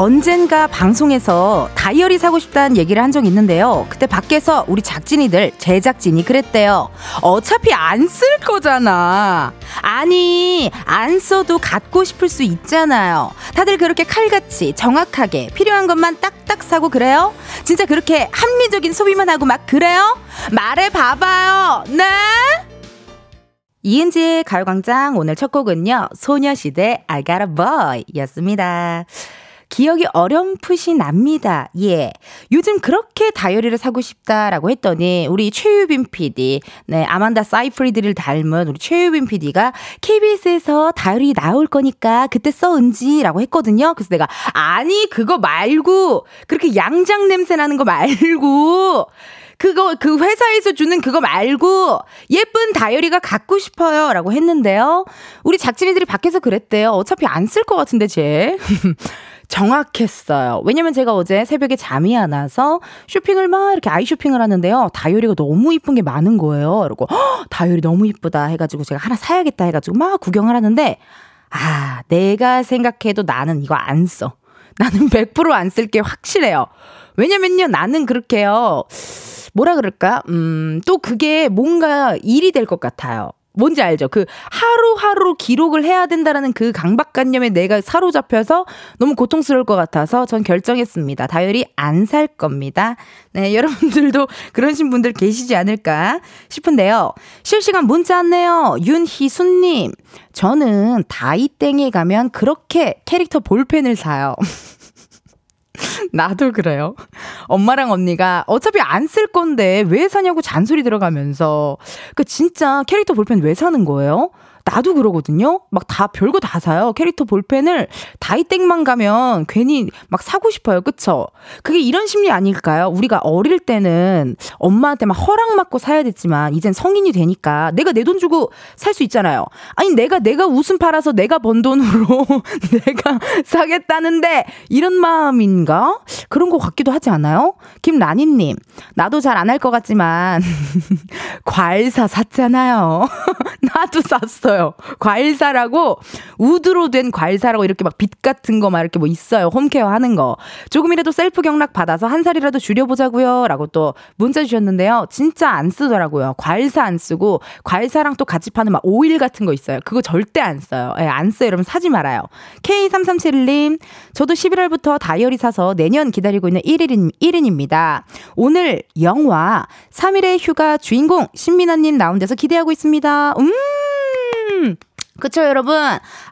언젠가 방송에서 다이어리 사고 싶다는 얘기를 한 적이 있는데요. 그때 밖에서 우리 작진이들, 제작진이 그랬대요. 어차피 안 쓸 거잖아. 아니, 안 써도 갖고 싶을 수 있잖아요. 다들 그렇게 칼같이 정확하게 필요한 것만 딱딱 사고 그래요? 진짜 그렇게 합리적인 소비만 하고 막 그래요? 말해 봐봐요. 네? 이은지의 가요광장 오늘 첫 곡은요. 소녀시대 I Got a Boy 였습니다. 기억이 어렴풋이 납니다. 예. 요즘 그렇게 다이어리를 사고 싶다라고 했더니 우리 최유빈 PD, 네, 아만다 사이프리드를 닮은 우리 최유빈 PD가 KBS에서 다이어리 나올 거니까 그때 써 은지라고 했거든요. 그래서 내가 아니 그거 말고 그렇게 양장 냄새 나는 거 말고 그거 그 회사에서 주는 그거 말고 예쁜 다이어리가 갖고 싶어요라고 했는데요. 우리 작진이들이 밖에서 그랬대요. 어차피 안 쓸 것 같은데 쟤. 정확했어요. 왜냐면 제가 어제 새벽에 잠이 안 와서 쇼핑을 막 이렇게 아이 쇼핑을 하는데요. 다이어리가 너무 이쁜 게 많은 거예요. 그리고 다이어리 너무 이쁘다 해가지고 제가 하나 사야겠다 해가지고 막 구경을 하는데 아 내가 생각해도 나는 이거 안 써. 나는 100%안 쓸 게 확실해요. 왜냐면요 나는 그렇게요. 뭐라 그럴까? 음, 또 그게 뭔가 일이 될 것 같아요. 뭔지 알죠? 그 하루하루 기록을 해야 된다라는 그 강박관념에 내가 사로잡혀서 너무 고통스러울 것 같아서 전 결정했습니다. 다이어리 안 살 겁니다. 네, 여러분들도 그러신 분들 계시지 않을까 싶은데요. 실시간 문자 왔네요. 윤희순님. 저는 다이땡에 가면 그렇게 캐릭터 볼펜을 사요. 나도 그래요. 엄마랑 언니가 어차피 안 쓸 건데 왜 사냐고 잔소리 들어가면서 그 진짜 캐릭터 볼펜 왜 사는 거예요? 나도 그러거든요. 막 다 별거 다 사요. 캐릭터 볼펜을 다이땡만 가면 괜히 막 사고 싶어요. 그쵸? 그게 이런 심리 아닐까요? 우리가 어릴 때는 엄마한테 막 허락 받고 사야 됐지만 이젠 성인이 되니까 내가 내 돈 주고 살 수 있잖아요. 아니 내가 내가 웃음 팔아서 내가 번 돈으로 내가 사겠다는데 이런 마음인가? 그런 것 같기도 하지 않아요? 김라니 님 나도 잘 안 할 것 같지만 과일 사 샀잖아요. 나도 샀어요. 있어요. 괄사라고 wood로 된 괄사라고 이렇게 막 빗 같은 거 막 이렇게 뭐 있어요. home care 하는 거. 조금이라도 셀프 경락 받아서 한 살이라도 줄여보자고요. 라고 또 문자 주셨는데요. 진짜 안 쓰더라고요. 괄사 안 쓰고 괄사랑 또 같이 파는 막 오일 같은 거 있어요. 그거 절대 안 써요. 예, 안 써요. 여러분 사지 말아요. K3371님, 저도 11월부터 다이어리 사서 내년 기다리고 있는 1인, 1인입니다. 오늘 영화 3일의 휴가 주인공 신민아님 나온 데서 기대하고 있습니다. 음! 그쵸, 여러분?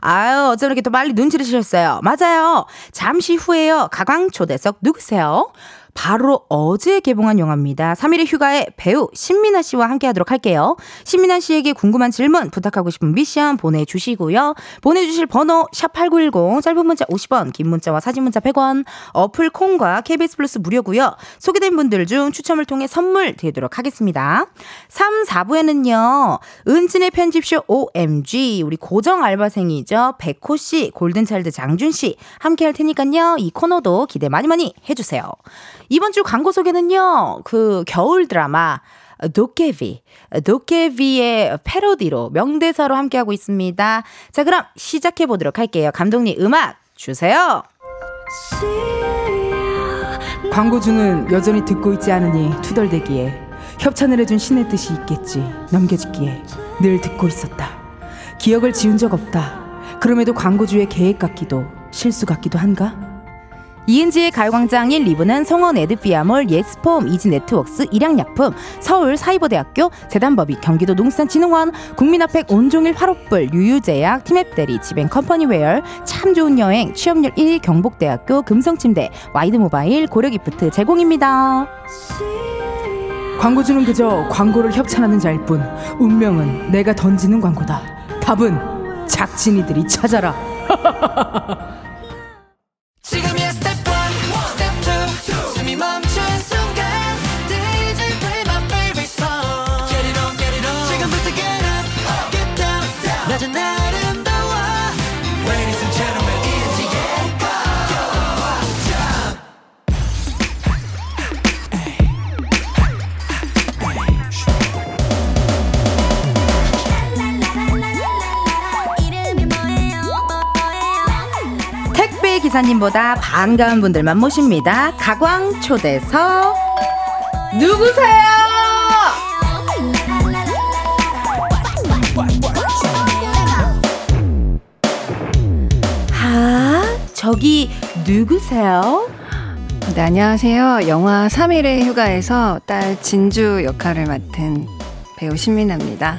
아유, 어쩜 이렇게 또 빨리 눈치를 채셨어요. 맞아요. 잠시 후에요. 가광 초대석 누구세요? 바로 어제 개봉한 영화입니다. 3일의 휴가에 배우 신민아 씨와 함께 하도록 할게요. 신민아 씨에게 궁금한 질문, 부탁하고 싶은 미션 보내주시고요. 보내주실 번호 샵8910, 짧은 문자 50원, 긴 문자와 사진 문자 100원, 어플 콩과 KBS 플러스 무료고요. 소개된 분들 중 추첨을 통해 선물 드리도록 하겠습니다. 3, 4부에는요. 은진의 편집쇼 OMG, 우리 고정 알바생이죠. 백호 씨, 골든차일드 장준 씨 함께 할 테니까요. 이 코너도 기대 많이 많이 해주세요. 이번 주 광고 소개는요, 그 겨울 드라마, 도깨비, 도깨비의 패러디로 명대사로 함께하고 있습니다. 자, 그럼 시작해 보도록 할게요. 감독님 음악 주세요. 광고주는 여전히 듣고 있지 않으니 투덜대기에 협찬을 해준 신의 뜻이 있겠지 넘겨짓기에 늘 듣고 있었다. 기억을 지운 적 없다. 그럼에도 광고주의 계획 같기도 실수 같기도 한가? 이은지의 가요광장 1, 2부는 성원 에드피아몰, 예스폼, 이지네트웍스, 일양약품, 서울 사이버대학교, 재단법인, 경기도 농산진흥원, 국민아팩 온종일 화롯불, 유유제약, 티맵대리, 지벤컴퍼니웨어, 참 좋은 여행, 취업률 1위 경북대학교, 금성침대, 와이드모바일, 고려기프트 제공입니다. 광고주는 그저 광고를 협찬하는 자일 뿐 운명은 내가 던지는 광고다. 답은 작진이들이 찾아라. 기사님보다 반가운 분들만 모십니다. 가광 초대서 누구세요? 아, 저기 누구세요? 네, 안녕하세요. 영화 3일의 휴가에서 딸 진주 역할을 맡은 배우 신민아입니다.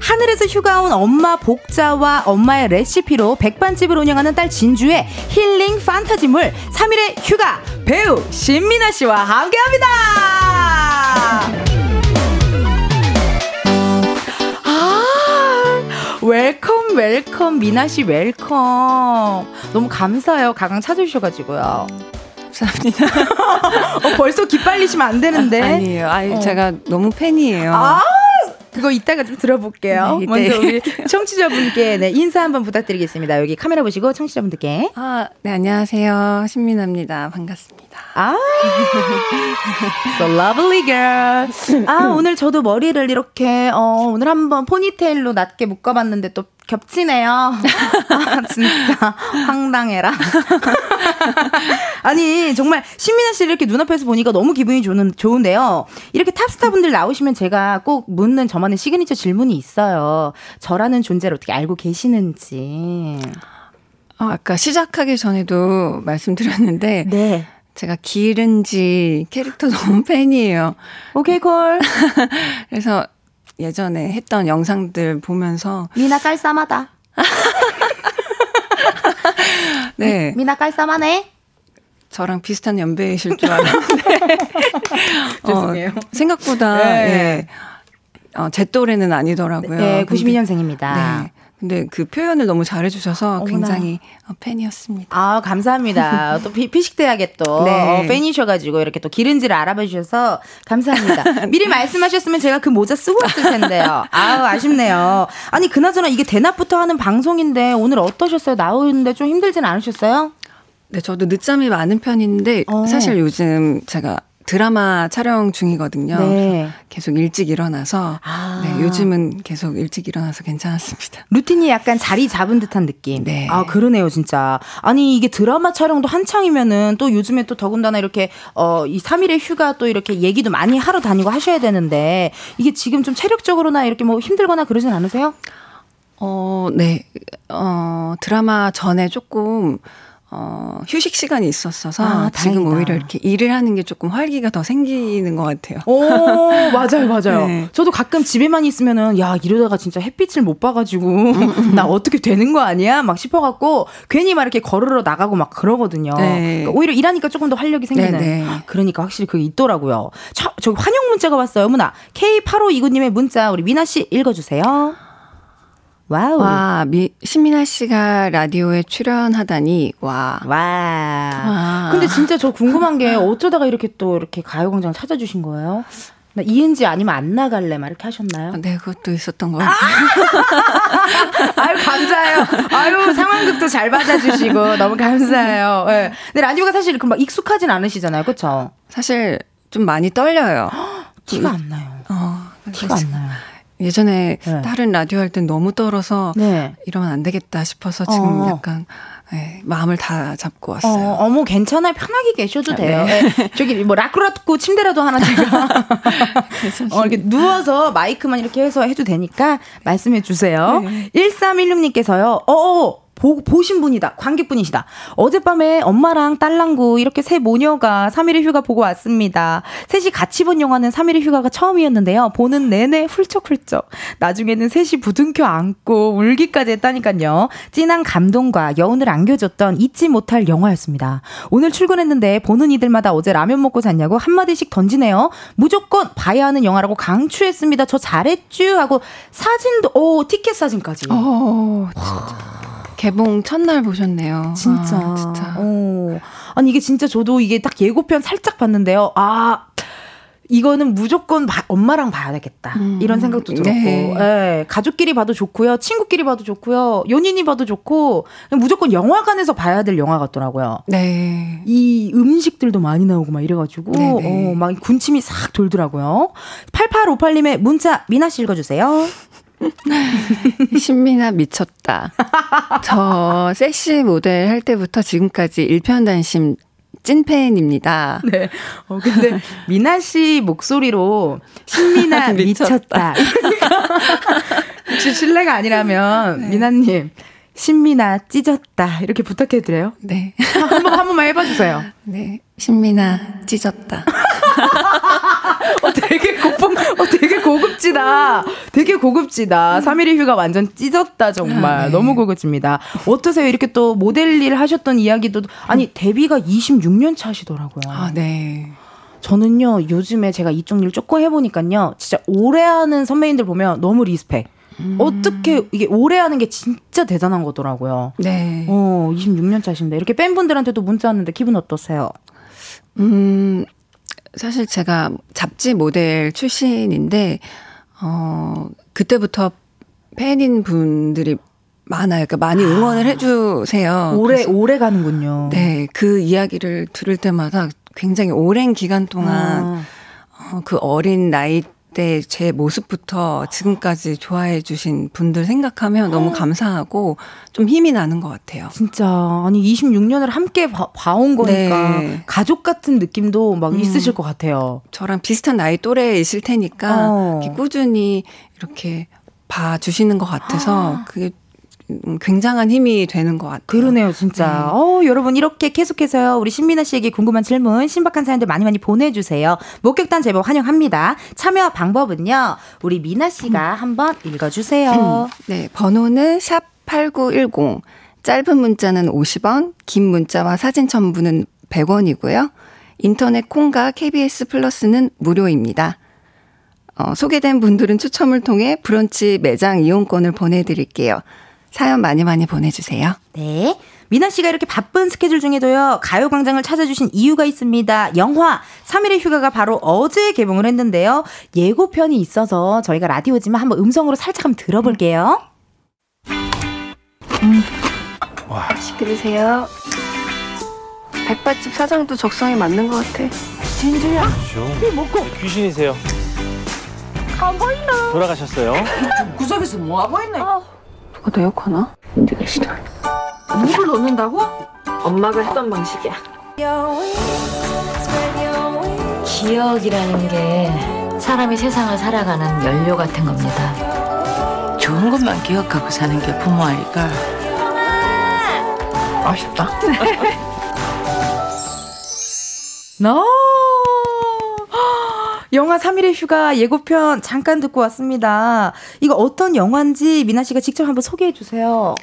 하늘에서 휴가 온 엄마 복자와 엄마의 레시피로 백반집을 운영하는 딸 진주의 힐링 판타지물 3일의 휴가 배우 신민아 씨와 함께합니다. 아, welcome welcome 민아 씨 welcome. 너무 감사해요. 가광 찾아주셔가지고요. 감사합니다. 어, 벌써 기빨리시면 안 되는데. 아니에요. 아 어. 제가 너무 팬이에요. 아, 그거 이따가 좀 들어볼게요. 네, 먼저 우리 청취자분께 네, 인사 한번 부탁드리겠습니다. 여기 카메라 보시고 청취자분들께. 아, 네, 안녕하세요. 신민아입니다. 반갑습니다. 아, so lovely girl. 아, 오늘 저도 머리를 이렇게, 어, 오늘 한번 포니테일로 낮게 묶어봤는데 또 겹치네요. 아, 진짜 황당해라. 아니 정말 신민아 씨를 이렇게 눈앞에서 보니까 너무 기분이 좋은, 좋은데요. 이렇게 탑스타분들 나오시면 제가 꼭 묻는 저만의 시그니처 질문이 있어요. 저라는 존재를 어떻게 알고 계시는지. 어, 아까 시작하기 전에도 말씀드렸는데 네. 제가 길은지 캐릭터 너무 팬이에요. okay call. 그래서 예전에 했던 영상들 보면서 민아 깔쌈하다. 네. 민아 깔쌈하네. 저랑 비슷한 연배이실 줄 알았는데 죄송해요. 어, 생각보다 네. 예. 어, 제 또래는 아니더라고요. 네, 92년생입니다. 네. 근데 그 표현을 너무 잘해주셔서. 굉장히 어, 팬이었습니다. 아 감사합니다. 또 피, 식대학에 또 네. 어, 팬이셔가지고 이렇게 또 기른지를 알아봐 주셔서 감사합니다. 미리 말씀하셨으면 제가 그 모자 쓰고 왔을 텐데요. 아우 아쉽네요. 아니 그나저나 이게 대낮부터 하는 방송인데 오늘 어떠셨어요? 나오는데 좀 힘들진 않으셨어요? 네, 저도 늦잠이 많은 편인데 어. 사실 요즘 제가 드라마 촬영 중이거든요. 네. 계속 일찍 일어나서 아. 네, 요즘은 계속 일찍 일어나서 괜찮았습니다. 루틴이 약간 자리 잡은 듯한 느낌. 네. 아 그러네요, 진짜. 아니 이게 드라마 촬영도 한창이면은 또 요즘에 또 더군다나 이렇게 어이 3일의 휴가 또 이렇게 얘기도 많이 하러 다니고 하셔야 되는데 이게 지금 좀 체력적으로나 이렇게 뭐 힘들거나 그러진 않으세요? 어, 네. 어, 드라마 전에 조금 어, 휴식 시간이 있었어서 아, 지금 오히려 이렇게 일을 하는 게 조금 활기가 더 생기는 것 같아요. 오, 맞아요, 맞아요. 네. 저도 가끔 집에만 있으면은 야 이러다가 진짜 햇빛을 못 봐가지고 음, 음. 나 어떻게 되는 거 아니야? 막 싶어갖고 괜히 막 이렇게 걸으러 나가고 막 그러거든요. 네. 그러니까 오히려 일하니까 조금 더 활력이 생기는. 네, 네. 그러니까 확실히 그게 있더라고요. 저, 저 환영 문자가 왔어요, 문아. K8529님의 문자 우리 미나 씨 읽어주세요. wow. 와, 미, 신민아 씨가 라디오에 출연하다니, 와. 와. 와. 근데 진짜 저 궁금한 게 어쩌다가 이렇게 또 이렇게 가요광장 찾아주신 거예요? 나 이은지 아니면 안 나갈래? 막 이렇게 하셨나요? 네, 그것도 있었던 것 같아요. 아유, 감사해요. 아유, 상황극도 잘 받아주시고, 너무 감사해요. 네. 근데 라디오가 사실 막 익숙하진 않으시잖아요. 그쵸? 사실 좀 많이 떨려요. 티가 안 나요. 어, 티가 안 나요. 예전에 네. 다른 라디오 할 땐 너무 떨어서 네. 이러면 안 되겠다 싶어서 지금 어. 약간 네, 마음을 다 잡고 왔어요. 어, 머 괜찮아요. 편하게 계셔도 돼요. 네. 네. 저기 뭐 라크라고 침대라도 하나 제가 어, 이렇게 누워서 마이크만 이렇게 해서 해도 되니까 말씀해 주세요. 네. 1316님께서요. 어어 보, 보신 분이다. 관객분이시다. 어젯밤에 엄마랑 딸랑구 이렇게 새 모녀가 3일의 휴가 보고 왔습니다. 셋이 같이 본 영화는 3일의 휴가가 처음이었는데요. 보는 내내 훌쩍훌쩍. 나중에는 셋이 부둥켜 안고 울기까지 했다니까요. 진한 감동과 여운을 안겨줬던 잊지 못할 영화였습니다. 오늘 출근했는데 보는 이들마다 어제 라면 먹고 잤냐고 한마디씩 던지네요. 무조건 봐야 하는 영화라고 강추했습니다. 저 잘했쥬 하고 사진도 오 티켓 사진까지. 어, 진짜. 개봉 첫날 보셨네요. 진짜. 아, 진짜. 어. 아니 이게 진짜 저도 이게 딱 예고편 살짝 봤는데요. 아 이거는 무조건 바, 엄마랑 봐야 되겠다. 음, 이런 생각도 들었고. 네. 네. 가족끼리 봐도 좋고요. 친구끼리 봐도 좋고요. 연인이 봐도 좋고. 무조건 영화관에서 봐야 될 영화 같더라고요. 네. 이 음식들도 많이 나오고 막 이래가지고. 네, 네. 어, 막 군침이 싹 돌더라고요. 8858님의 문자 미나 씨 읽어주세요. 신민아 미쳤다. 저 섹시 모델 할 때부터 지금까지 일편단심 찐팬입니다. 네. 어, 근데 미나 씨 목소리로 신민아 미쳤다. 혹시 실례가 아니라면 네. 미나님 신민아 찢었다 이렇게 부탁해드려요. 네. 한번 한 번만 해봐주세요. 네. 신민아 찢었다. 어, 되게 고품, 어, 되게 고급지다. 되게 고급지다. 3일의 휴가 완전 찢었다, 정말. 아, 네. 너무 고급집니다. 어떠세요? 이렇게 또 모델 일 하셨던 이야기도, 아니, 데뷔가 26년 차시더라고요. 아, 네. 저는요, 요즘에 제가 이쪽 일 조금 해보니까요, 진짜 오래 하는 선배님들 보면 너무 respect. 음. 어떻게 이게 오래 하는 게 진짜 대단한 거더라고요. 네. 어, 26년 차신데 이렇게 팬분들한테도 문자 왔는데 기분 어떠세요? 음, 사실 제가 잡지 모델 출신인데, 어, 그때부터 팬인 분들이 많아요. 그러니까 많이 응원을 아, 해주세요. 오래, 오래 가는군요. 네. 그 이야기를 들을 때마다 굉장히 오랜 기간 동안 아. 어, 그 어린 나이 그때 제 모습부터 지금까지 좋아해 주신 분들 생각하면 너무 감사하고 좀 힘이 나는 것 같아요. 진짜 아니 26년을 함께 봐, 온 거니까 네. 가족 같은 느낌도 막 음. 있으실 것 같아요. 저랑 비슷한 나이 또래이실 테니까 어. 꾸준히 이렇게 봐 주시는 것 같아서 그게 음, 굉장한 힘이 되는 것 같아요. 그러네요, 진짜. 네. 어, 여러분 이렇게 계속해서요. 우리 신민아 씨에게 궁금한 질문, 신박한 사연들 많이 많이 보내주세요. 목격단 제보 환영합니다. 참여 방법은요. 우리 미나 씨가 음. 한번 읽어주세요. 네, 번호는 샵 #8910. 짧은 문자는 50원, 긴 문자와 사진 첨부는 100원이고요. 인터넷 콩과 KBS 플러스는 무료입니다. 어, 소개된 분들은 추첨을 통해 브런치 매장 이용권을 보내드릴게요. 사연 많이 많이 보내주세요. 네. 미나 씨가 이렇게 바쁜 스케줄 중에도요, 가요광장을 찾아주신 이유가 있습니다. 영화 3일의 휴가가 바로 어제 개봉을 했는데요. 예고편이 있어서 저희가 라디오지만 한번 음성으로 살짝 한번 들어볼게요. 음. 와. 시끄르세요. 백반집 사장도 적성에 맞는 것 같아. 진주야. 이 먹고. 귀신이세요. 안 보이나? 돌아가셨어요. 구석에서 뭐 하고 있네. 아. 누가 내 욕하나? 인디가 싫어. 물을 넣는다고? 엄마가 했던 방식이야. 기억이라는 게 사람이 세상을 살아가는 연료 같은 겁니다. 좋은 것만 기억하고 사는 게 부모 아이가. 아쉽다. 너 영화 3일의 휴가 예고편 잠깐 듣고 왔습니다. 이거 어떤 영화인지 미나 씨가 직접 한번 소개해 주세요.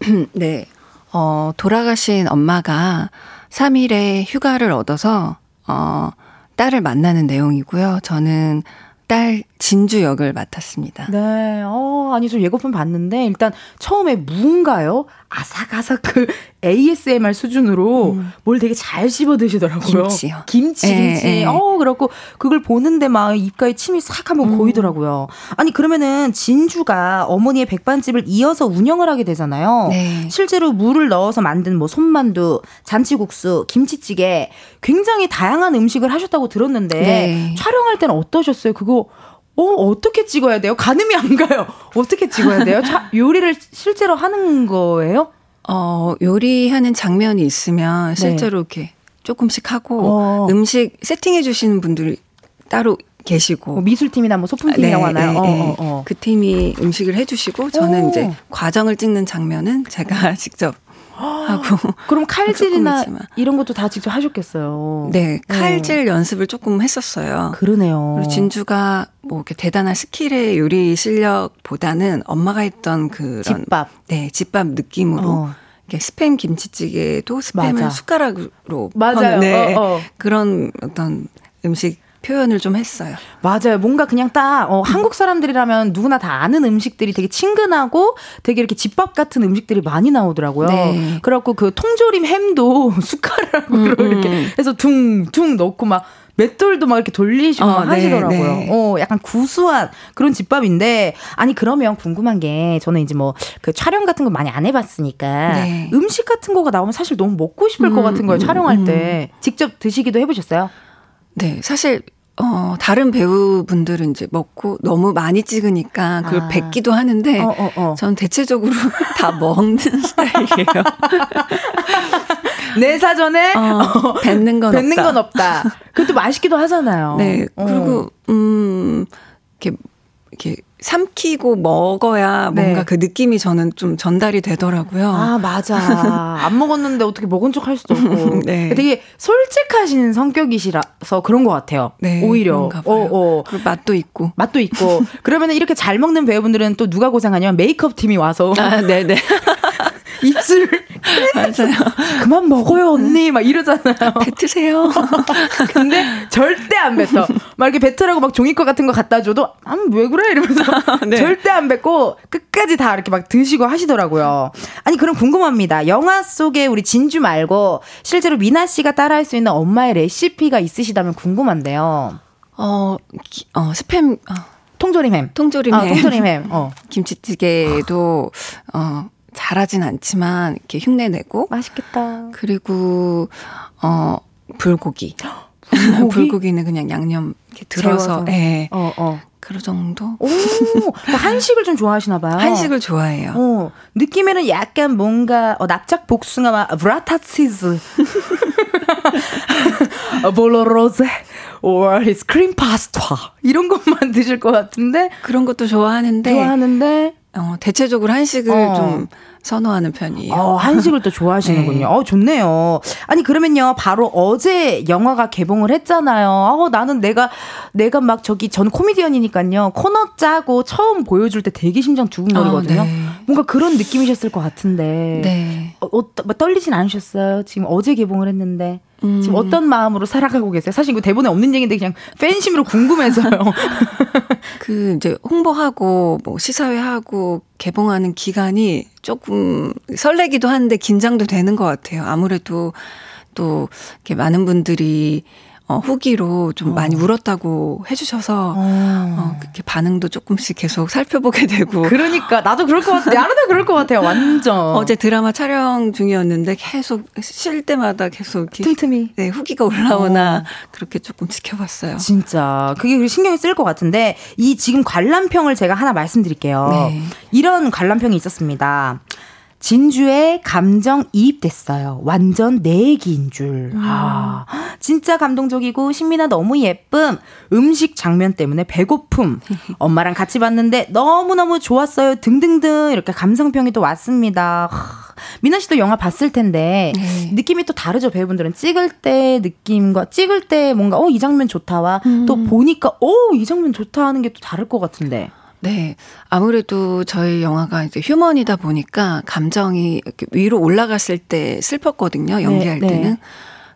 네. 어, 돌아가신 엄마가 3일의 휴가를 얻어서, 어, 딸을 만나는 내용이고요. 저는 딸 진주 역을 맡았습니다. 네. 어, 아니, 저 예고편 봤는데, 일단 처음에 무인가요? 아삭아삭 그 ASMR 수준으로 음. 뭘 되게 잘 씹어 드시더라고요. 김치요. 김치, 에, 김치. 에. 어, 그렇고 그걸 보는데 막 입가에 침이 싹 한번 음. 고이더라고요. 아니, 그러면은 진주가 어머니의 백반집을 이어서 운영을 하게 되잖아요. 네. 실제로 물을 넣어서 만든 뭐 손만두, 잔치국수, 김치찌개 굉장히 다양한 음식을 하셨다고 들었는데 네. 촬영할 때는 어떠셨어요? 그거 어, 어떻게 찍어야 돼요? 가늠이 안 가요. 어떻게 찍어야 돼요? 차, 요리를 실제로 하는 거예요? 어, 요리하는 장면이 있으면 네. 실제로 네. 이렇게 조금씩 하고 어. 음식 세팅해 주시는 분들이 따로 계시고 뭐 미술팀이나 뭐 소품팀이라고 네, 하나요? 네, 어, 네. 어, 어. 그 팀이 음식을 해주시고 저는 이제 과정을 찍는 장면은 제가 직접 하고 그럼 칼질이나 이런 것도 다 직접 하셨겠어요. 네, 네, 칼질 네. 연습을 조금 했었어요. 그러네요. 그리고 진주가 뭐 이렇게 대단한 skill의 요리 실력보다는 엄마가 했던 그런 집밥, 네, 집밥 느낌으로 어. 스팸 김치찌개도 스팸을 맞아. 숟가락으로 맞아요. 네, 어, 어. 그런 어떤 음식 표현을 좀 했어요. 맞아요. 뭔가 그냥 딱 어, 한국 사람들이라면 누구나 다 아는 음식들이 되게 친근하고 되게 이렇게 집밥 같은 음식들이 많이 나오더라고요. 네. 그래갖고 그 통조림 햄도 숟가락으로 음, 이렇게 음. 해서 둥둥 넣고 막 맷돌도 막 이렇게 돌리시고 어, 네, 하시더라고요. 네. 어, 약간 구수한 그런 집밥인데 아니 그러면 궁금한 게 저는 이제 뭐 그 촬영 같은 거 많이 안 해봤으니까 네. 음식 같은 거가 나오면 사실 너무 먹고 싶을 음, 것 같은 거예요. 촬영할 음, 때 직접 드시기도 해보셨어요? 네, 사실 어, 다른 배우분들은 이제 먹고 너무 많이 찍으니까 그걸 아. 뱉기도 하는데 어, 어, 어. 저는 대체적으로 다 먹는 스타일이에요. 내 사전에 어, 뱉는 건 뱉는 없다. 건 없다. 그것도 맛있기도 하잖아요. 네. 어. 그리고 음 이렇게 이렇게 삼키고 먹어야 네. 뭔가 그 느낌이 저는 좀 전달이 되더라고요. 아, 맞아. 안 먹었는데 어떻게 먹은 척 할 수도 없고. 네. 되게 솔직하신 성격이시라서 그런 것 같아요. 네, 오히려. 어, 어. 맛도 있고. 맛도 있고. 그러면 이렇게 잘 먹는 배우분들은 또 누가 고생하냐면 메이크업 팀이 와서 아, 네네. 입술 맞아요. 그만 먹어요 언니 막 이러잖아요. 뱉으세요. 근데 절대 안 뱉어. 막 이렇게 뱉으라고 막 종이컵 같은 거 갖다 줘도 아왜 그래 이러면서 네. 절대 안 뱉고 끝까지 다 이렇게 막 드시고 하시더라고요. 아니 그럼 궁금합니다. 영화 속에 우리 진주 말고 실제로 미나 씨가 따라할 수 있는 엄마의 레시피가 있으시다면 궁금한데요. 어, 기- 어 스팸 어, 통조림 햄. 통조림 아, 햄. 통조림 햄. 어. 김치찌개도 어 잘하진 않지만 이렇게 흉내 내고 맛있겠다. 그리고 어 불고기. 불고기? 불고기는 그냥 양념 이렇게 들어서. 예. 어, 어. 그 정도. 오, 그러니까 한식을 좀 좋아하시나 봐요. 한식을 좋아해요. 어, 느낌에는 약간 뭔가 어, 납작 복숭아와 브라타 치즈, 어, 볼로로제, or 스크림 파스타 이런 것만 드실 것 같은데 그런 것도 좋아하는데 좋아하는데 어, 대체적으로 한식을 어. 좀 선호하는 편이에요. 어, 한식을 또 좋아하시는군요. 네. 어, 좋네요. 아니, 그러면요, 바로 어제 영화가 개봉을 했잖아요. 어, 나는 내가, 내가 막 저기, 전 코미디언이니까요. 코너 짜고 처음 보여줄 때 되게 심장 두근거리거든요. 어, 네. 뭔가 그런 느낌이셨을 것 같은데. 네. 어, 어, 뭐 떨리진 않으셨어요? 지금 어제 개봉을 했는데. 음. 지금 어떤 마음으로 살아가고 계세요? 사실 이거 대본에 없는 얘기인데 그냥 팬심으로 궁금해서요. 그 이제 홍보하고 뭐 시사회 하고 개봉하는 기간이 조금 설레기도 하는데 긴장도 되는 것 같아요. 아무래도 또 이렇게 많은 분들이 어, 후기로 좀 많이 울었다고 해주셔서 어, 그렇게 반응도 조금씩 계속 살펴보게 되고 그러니까 나도 그럴 것 같아. 나도 그럴 것 같아요. 완전. 어제 드라마 촬영 중이었는데 계속 쉴 때마다 계속 틈틈이. 네, 후기가 올라오나 그렇게 조금 지켜봤어요. 진짜 그게 신경이 쓸 것 같은데 이 지금 관람평을 제가 하나 말씀드릴게요. 네. 이런 관람평이 있었습니다. 진주에 감정 이입됐어요. 완전 내 얘기인 줄. 아, 진짜 감동적이고 신미나 너무 예쁨. 음식 장면 때문에 배고픔. 엄마랑 같이 봤는데 너무너무 좋았어요. 등등등 이렇게 감상평이 또 왔습니다. 하, 미나 씨도 영화 봤을 텐데 네. 느낌이 또 다르죠. 배우분들은 찍을 때 느낌과 찍을 때 뭔가 어 이 장면 좋다와 또 보니까 어 이 장면 좋다 하는 게 또 다를 것 같은데. 네. 아무래도 저희 영화가 이제 휴먼이다 보니까 감정이 위로 올라갔을 때 슬펐거든요. 연기할 네, 네. 때는.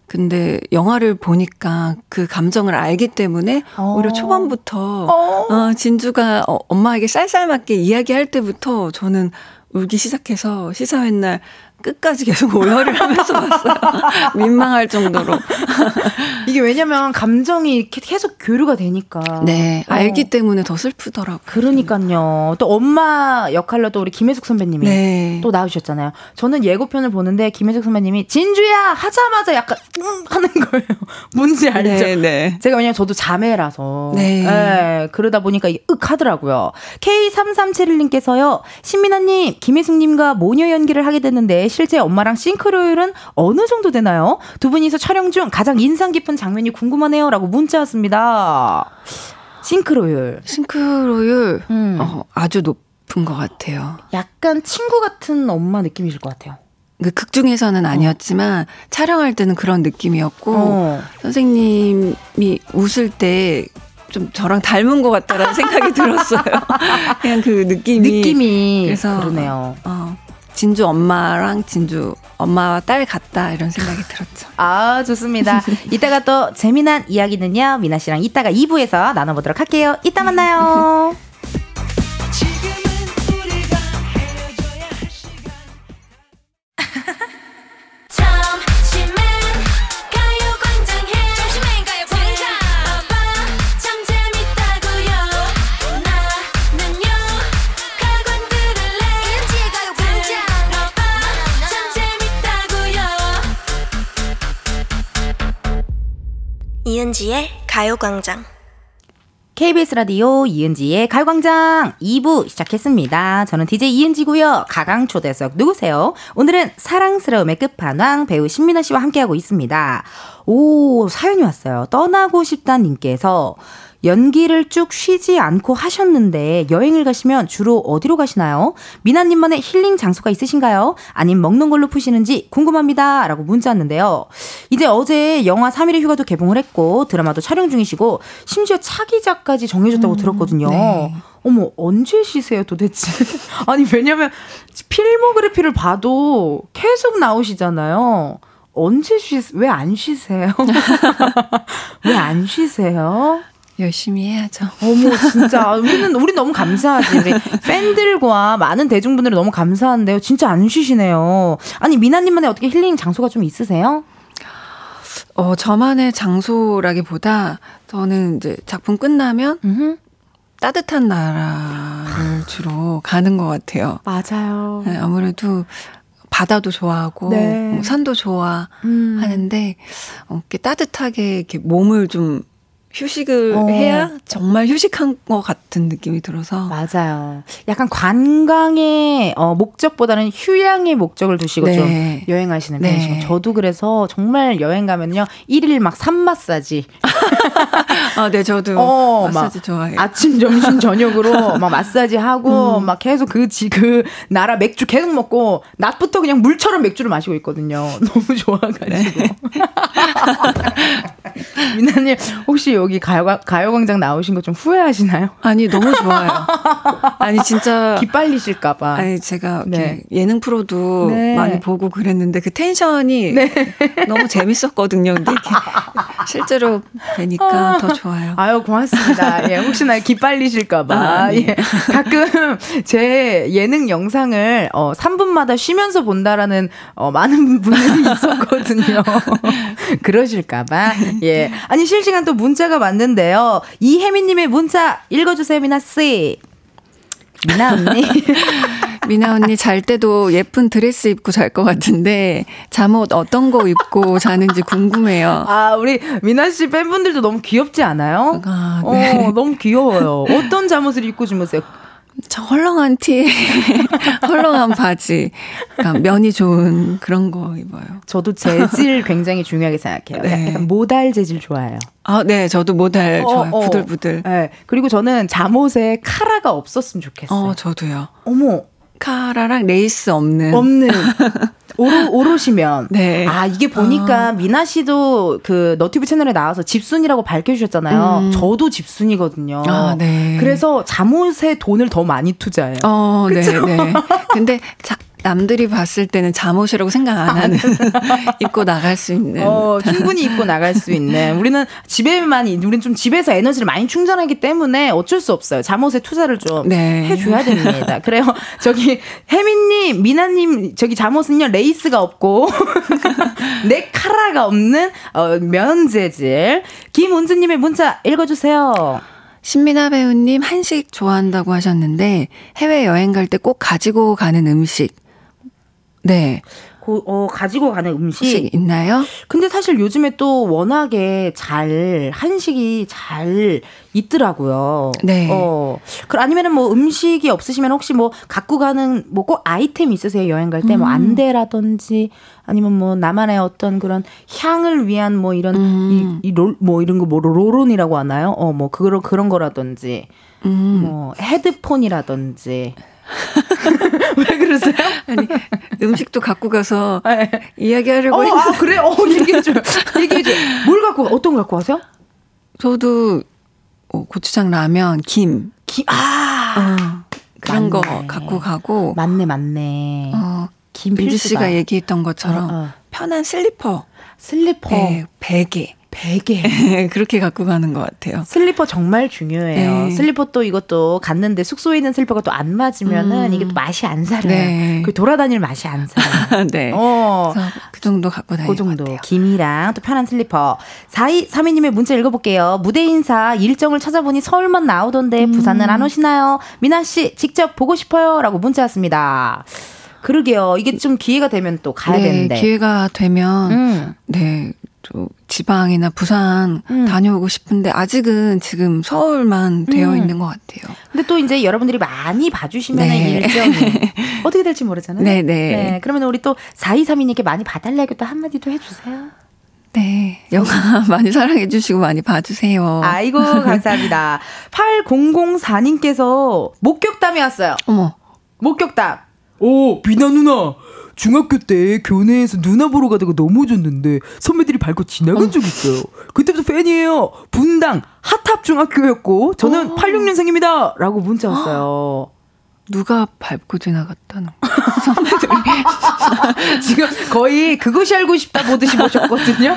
근데 영화를 보니까 그 감정을 알기 때문에 어. 오히려 초반부터 어. 어, 진주가 어, 엄마에게 쌀쌀맞게 이야기할 때부터 저는 울기 시작해서 시사회 날 끝까지 계속 오열을 하면서 봤어요. 민망할 정도로. 이게 왜냐면 감정이 이렇게 계속 교류가 되니까. 네. 어. 알기 때문에 더 슬프더라고요. 그러니까요. 또 엄마 역할로 또 우리 김혜숙 선배님이 네. 또 나오셨잖아요. 저는 예고편을 보는데 김혜숙 선배님이 진주야 하자마자 약간 응 하는 거예요. 뭔지 알죠? 네, 네. 제가 왜냐면 저도 자매라서. 네. 예, 그러다 보니까 이게 윽 하더라고요. K3371님께서요. 신민아님, 김혜숙님과 모녀 연기를 하게 됐는데 실제 엄마랑 싱크로율은 어느 정도 되나요? 두 분이서 촬영 중 가장 인상 깊은 장면이 궁금하네요. 라고 문자 왔습니다. 싱크로율. 싱크로율 음. 어, 아주 높은 것 같아요. 약간 친구 같은 엄마 느낌이실 것 같아요. 그극 중에서는 아니었지만 촬영할 때는 그런 느낌이었고 어. 선생님이 웃을 때 좀 저랑 닮은 것 같다라는 생각이 들었어요. 그냥 그 느낌이 느낌이 그래서 그러네요. 어, 진주 엄마랑 진주 엄마와 딸 같다 이런 생각이 들었죠. 아, 좋습니다. 이따가 또 재미난 이야기는요, 미나 씨랑 이따가 2부에서 나눠보도록 할게요. 이따 만나요. 이은지의 가요광장 KBS 라디오 이은지의 가요광장 2부 시작했습니다. 저는 DJ 이은지고요. 가강 초대석 누구세요? 오늘은 사랑스러움의 끝판왕 배우 신민아 씨와 함께하고 있습니다. 오 사연이 왔어요. 떠나고 싶다 님께서 연기를 쭉 쉬지 않고 하셨는데 여행을 가시면 주로 어디로 가시나요? 미나님만의 힐링 장소가 있으신가요? 아님 먹는 걸로 푸시는지 궁금합니다. 라고 문자 왔는데요. 이제 어제 영화 3일의 휴가도 개봉을 했고 드라마도 촬영 중이시고 심지어 차기작까지 정해졌다고 들었거든요. 네. 어머 언제 쉬세요 도대체? 아니 왜냐면 필모그래피를 봐도 계속 나오시잖아요. 언제 쉬, 왜 안 쉬세요? 왜 안 쉬세요? 열심히 해야죠. 어머 진짜 우리는 우리 너무 감사하지 우리 팬들과 많은 대중분들이 너무 감사한데요 진짜 안 쉬시네요 아니 미나님만의 어떻게 힐링 장소가 좀 있으세요? 어, 저만의 장소라기보다 저는 이제 작품 끝나면 음흠. 따뜻한 나라를 주로 가는 것 같아요. 맞아요 네, 아무래도 바다도 좋아하고 네. 뭐 산도 좋아하는데 음. 어, 이렇게 따뜻하게 이렇게 몸을 좀 휴식을 어. 해야 정말 휴식한 것 같은 느낌이 들어서 맞아요 약간 관광의 어, 목적보다는 휴양의 목적을 두시고 네. 좀 여행하시는 네. 편이시고 저도 그래서 정말 여행 가면요 일일 막 산 마사지 아, 네, 저도 어, 마사지 막 좋아해요. 아침, 점심, 저녁으로 막 마사지 하고 막 계속 그, 지, 그 나라 맥주 계속 먹고 낮부터 그냥 물처럼 맥주를 마시고 있거든요. 너무 좋아가지고. 미나님 혹시 여기 가요, 가요광장 나오신 거 좀 후회하시나요? 아니 너무 좋아요. 아니 진짜 기빨리실까봐. 아니 제가 네. 예능 프로도 네. 많이 보고 그랬는데 그 텐션이 너무 재밌었거든요. 근데 이렇게 실제로 뵈니까 더 좋아요. 아유 고맙습니다. 예, 혹시나 기빨리실까봐 아, 네. 예, 가끔 제 예능 영상을 어 3분마다 쉬면서 본다라는 어 많은 분들이 있었거든요. 그러실까봐 예 아니 실시간 또 문자가 왔는데요. 이혜민님의 문자 읽어주세요 미나 씨. 미나 언니. 미나 언니 잘 때도 예쁜 드레스 입고 잘 것 같은데 잠옷 어떤 거 입고 자는지 궁금해요. 아 우리 미나 씨 팬분들도 너무 귀엽지 않아요? 아, 네. 어 너무 귀여워요. 어떤 잠옷을 입고 주무세요? 저 헐렁한 티에 헐렁한 바지, 그러니까 면이 좋은 그런 거 입어요. 저도 재질 굉장히 중요하게 생각해요. 네. 약간 모달 재질 좋아해요. 아, 네, 저도 모달 어, 좋아요. 어. 부들부들. 네. 그리고 저는 잠옷에 카라가 없었으면 좋겠어요. 어, 저도요. 어머, 카라랑 레이스 없는. 없는. 오로, 오로지 면. 네. 아, 이게 보니까 민아 씨도 그 너튜브 채널에 나와서 집순이라고 밝혀주셨잖아요. 음. 저도 집순이거든요. 아, 네. 그래서 잠옷에 돈을 더 많이 투자해요. 어, 네, 네. 근데 자, 남들이 봤을 때는 잠옷이라고 생각 안 하는 입고 나갈 수 있는. 어, 충분히 입고 나갈 수 있는. 우리는 집에만, 우리는 좀 집에서 에너지를 많이 충전하기 때문에 어쩔 수 없어요. 잠옷에 투자를 좀 네. 해줘야 됩니다. 그래요. 저기, 혜민님, 미나님, 저기 잠옷은요, 레이스가 없고, 네, 카라가 없는, 어, 면 재질. 김은주님의 문자 읽어주세요. 신민아 배우님 한식 좋아한다고 하셨는데 해외 여행 갈 때 꼭 가지고 가는 음식. 네. 고, 어, 가지고 가는 음식. 있나요? 근데 사실 요즘에 또 워낙에 잘 한식이 잘 있더라고요. 네. 어. 그 아니면은 뭐 음식이 없으시면 혹시 뭐 갖고 가는 뭐 꼭 아이템 있으세요? 여행 갈 때뭐 음. 안대라든지 아니면 뭐 나만의 어떤 그런 향을 위한 뭐 이런 음. 이이롤뭐 이런 거 뭐 로론이라고 하나요? 어 뭐 그런 그런 거라든지 음. 뭐 헤드폰이라든지 왜 그러세요? 아니, 음식도 갖고 가서 네. 이야기하려고 어, 아, 그래? 어, 얘기해줘요. 얘기해줘요. 뭘 갖고, 어떤 거 갖고 가세요? 저도 어, 고추장 라면, 김 김, 아, 어, 그런 거 맞네. 갖고 가고 맞네, 맞네. 어, 김 민지 필수다. 씨가 얘기했던 것처럼 어, 어. 편한 슬리퍼, 슬리퍼. 네, 베개 베개. 그렇게 갖고 가는 것 같아요. 슬리퍼 정말 중요해요. 네. 슬리퍼 또 이것도 갔는데 숙소에 있는 슬리퍼가 또 안 맞으면은 음. 이게 또 맛이 안 살아요. 네. 그 돌아다닐 맛이 안 살아요. 네. 어. 그 정도 갖고 다니는 그 정도. 김이랑 또 편한 슬리퍼. 4232님의 문자 읽어볼게요. 무대 인사 일정을 찾아보니 서울만 나오던데 부산은 안 오시나요? 미나 씨 직접 보고 싶어요. 라고 문자 왔습니다. 그러게요. 이게 좀 기회가 되면 또 가야 네, 되는데. 기회가 되면 음. 네 또 지방이나 부산 음. 다녀오고 싶은데 아직은 지금 서울만 되어 음. 있는 것 같아요. 근데 또 이제 여러분들이 많이 봐주시면 네. 일정이 어떻게 될지 모르잖아요. 네, 네. 그러면 우리 또 4232님께 많이 봐달라고 또 한마디도 해주세요. 네. 영화 많이 사랑해 주시고 많이 봐주세요. 아이고, 감사합니다. 8004님께서 목격담이 왔어요. 어머. 목격담. 어, 비나 누나. 중학교 때 교내에서 누나 보러 가다가 넘어졌는데 선배들이 밟고 지나간 적 있어요. 그때부터 팬이에요. 분당 핫탑 중학교였고 저는 86년생입니다. 라고 문자 왔어요. 누가 밟고 지나갔다는 지금 거의 그것이 알고 싶다 보듯이 보셨거든요.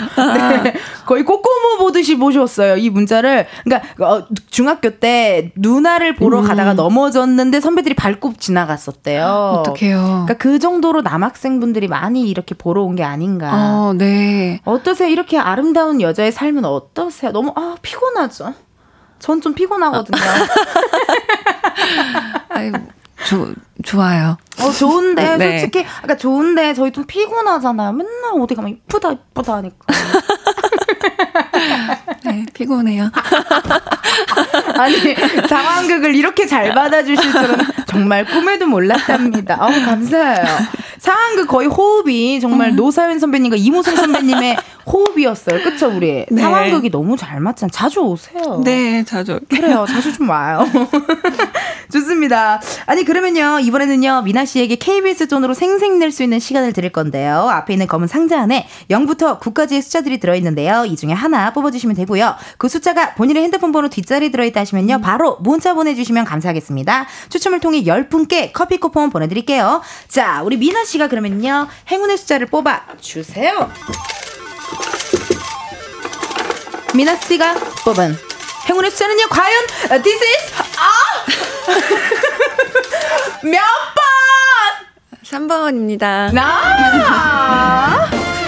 네. 거의 꼬꼬무 보듯이 보셨어요. 이 문자를. 그러니까 어, 중학교 때 누나를 보러 가다가 넘어졌는데 선배들이 밟고 지나갔었대요. 어떡해요. 그러니까 그 정도로 남학생분들이 많이 이렇게 보러 온 게 아닌가. 어, 네. 어떠세요? 이렇게 아름다운 여자의 삶은 어떠세요? 너무 아 피곤하죠. 전 좀 피곤하거든요. 아유, 조, 좋아요. 어 좋은데 네. 솔직히 그러니까 좋은데 저희 좀 피곤하잖아요. 맨날 어디 가면 이쁘다 이쁘다 하니까. 네, 피곤해요. 아니 상황극을 이렇게 잘 받아주실 줄은 정말 꿈에도 몰랐답니다. 어우 감사해요. 상황극 거의 호흡이 정말 노사연 선배님과 이모성 선배님의 호흡이었어요. 그쵸 우리 네. 상황극이 너무 잘 맞잖아요. 자주 오세요. 네, 자주. 그래요. 자주 좀 와요. 좋습니다. 아니, 그러면요. 이번에는요. 미나 씨에게 KBS 돈으로 생생 낼 수 있는 시간을 드릴 건데요. 앞에 있는 검은 상자 안에 0부터 9까지의 숫자들이 들어있는데요. 이 중에 하나 뽑아주시면 되고요. 그 숫자가 본인의 핸드폰 번호 뒷자리 들어있다 하시면요. 바로 문자 보내주시면 감사하겠습니다. 추첨을 통해 10분께 커피 쿠폰 보내드릴게요. 자, 우리 미나 씨가 그러면요. 행운의 숫자를 뽑아주세요. 미나 씨가 뽑은 행운의 숫자는요 과연 어, this is 아 몇 번? 3번입니다. 나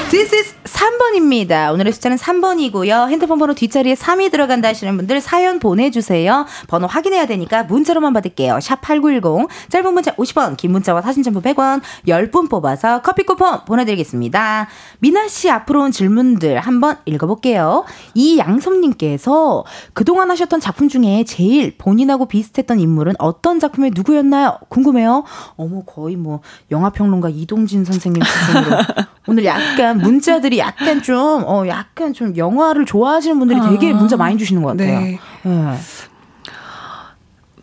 This is 3번입니다. 오늘의 숫자는 3번이고요. 핸드폰 번호 뒷자리에 3이 들어간다 하시는 분들 사연 보내주세요. 번호 확인해야 되니까 문자로만 받을게요. 샵8910 짧은 문자 50원 긴 문자와 사진 첨부 100원 10분 뽑아서 커피 쿠폰 보내드리겠습니다. 미나 씨 앞으로 온 질문들 한번 읽어볼게요. 이양섭님께서 그동안 하셨던 작품 중에 제일 본인하고 비슷했던 인물은 어떤 작품의 누구였나요? 궁금해요. 어머 거의 뭐 영화평론가 이동진 선생님 수준으로 오늘 약간 문자들이 약간 좀, 어, 약간 좀 영화를 좋아하시는 분들이 되게 문자 많이 주시는 것 같아요. 네. 네.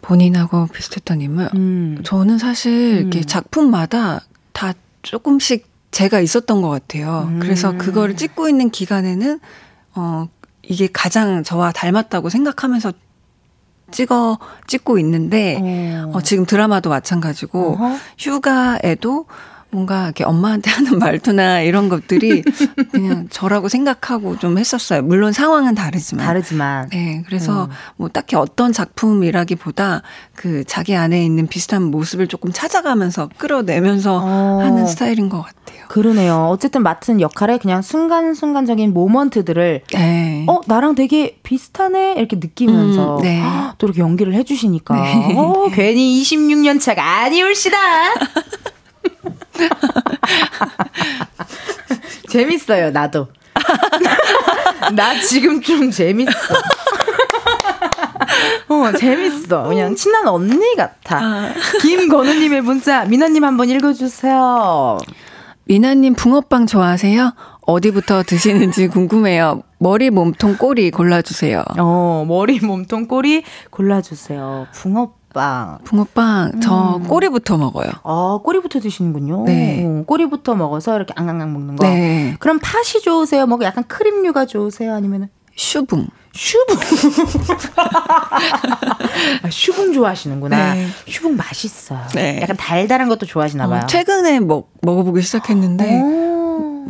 본인하고 비슷했던 인물. 음. 저는 사실 이렇게 음. 작품마다 다 조금씩 제가 있었던 것 같아요. 음. 그래서 그거를 찍고 있는 기간에는 어 이게 가장 저와 닮았다고 생각하면서 찍어 찍고 있는데 어. 어, 지금 드라마도 마찬가지고 어허. 휴가에도 뭔가 이렇게 엄마한테 하는 말투나 이런 것들이 그냥 저라고 생각하고 좀 했었어요. 물론 상황은 다르지만. 다르지만. 네, 그래서 음. 뭐 딱히 어떤 작품이라기보다 그 자기 안에 있는 비슷한 모습을 조금 찾아가면서 끌어내면서 어. 하는 스타일인 것 같아요. 그러네요. 어쨌든 맡은 역할에 그냥 순간순간적인 모먼트들을 네. 어, 나랑 되게 비슷하네? 이렇게 느끼면서 음, 네. 또 이렇게 연기를 해주시니까. 네. 어, 괜히 26년 차가 아니올시다. 재밌어요, 나도. 나 지금 좀 재밌어. 어, 재밌어. 그냥 친한 언니 같아. 김건우님의 문자, 미나님 한번 읽어주세요. 미나님 붕어빵 좋아하세요? 어디부터 드시는지 궁금해요. 머리, 몸통, 꼬리 골라주세요. 어, 머리, 몸통, 꼬리 골라주세요. 붕어빵. 붕어빵 저 음. 꼬리부터 먹어요. 아, 꼬리부터 드시는군요. 네. 어, 꼬리부터 먹어서 이렇게 앙앙앙 먹는 거. 네. 그럼 팥이 좋으세요? 뭐 약간 크림류가 좋으세요? 아니면은 슈붕. 슈붕. 아, 슈붕 좋아하시는구나. 네. 슈붕 맛있어요. 네. 약간 달달한 것도 좋아하시나 봐요. 어, 최근에 먹, 먹어보기 시작했는데 오.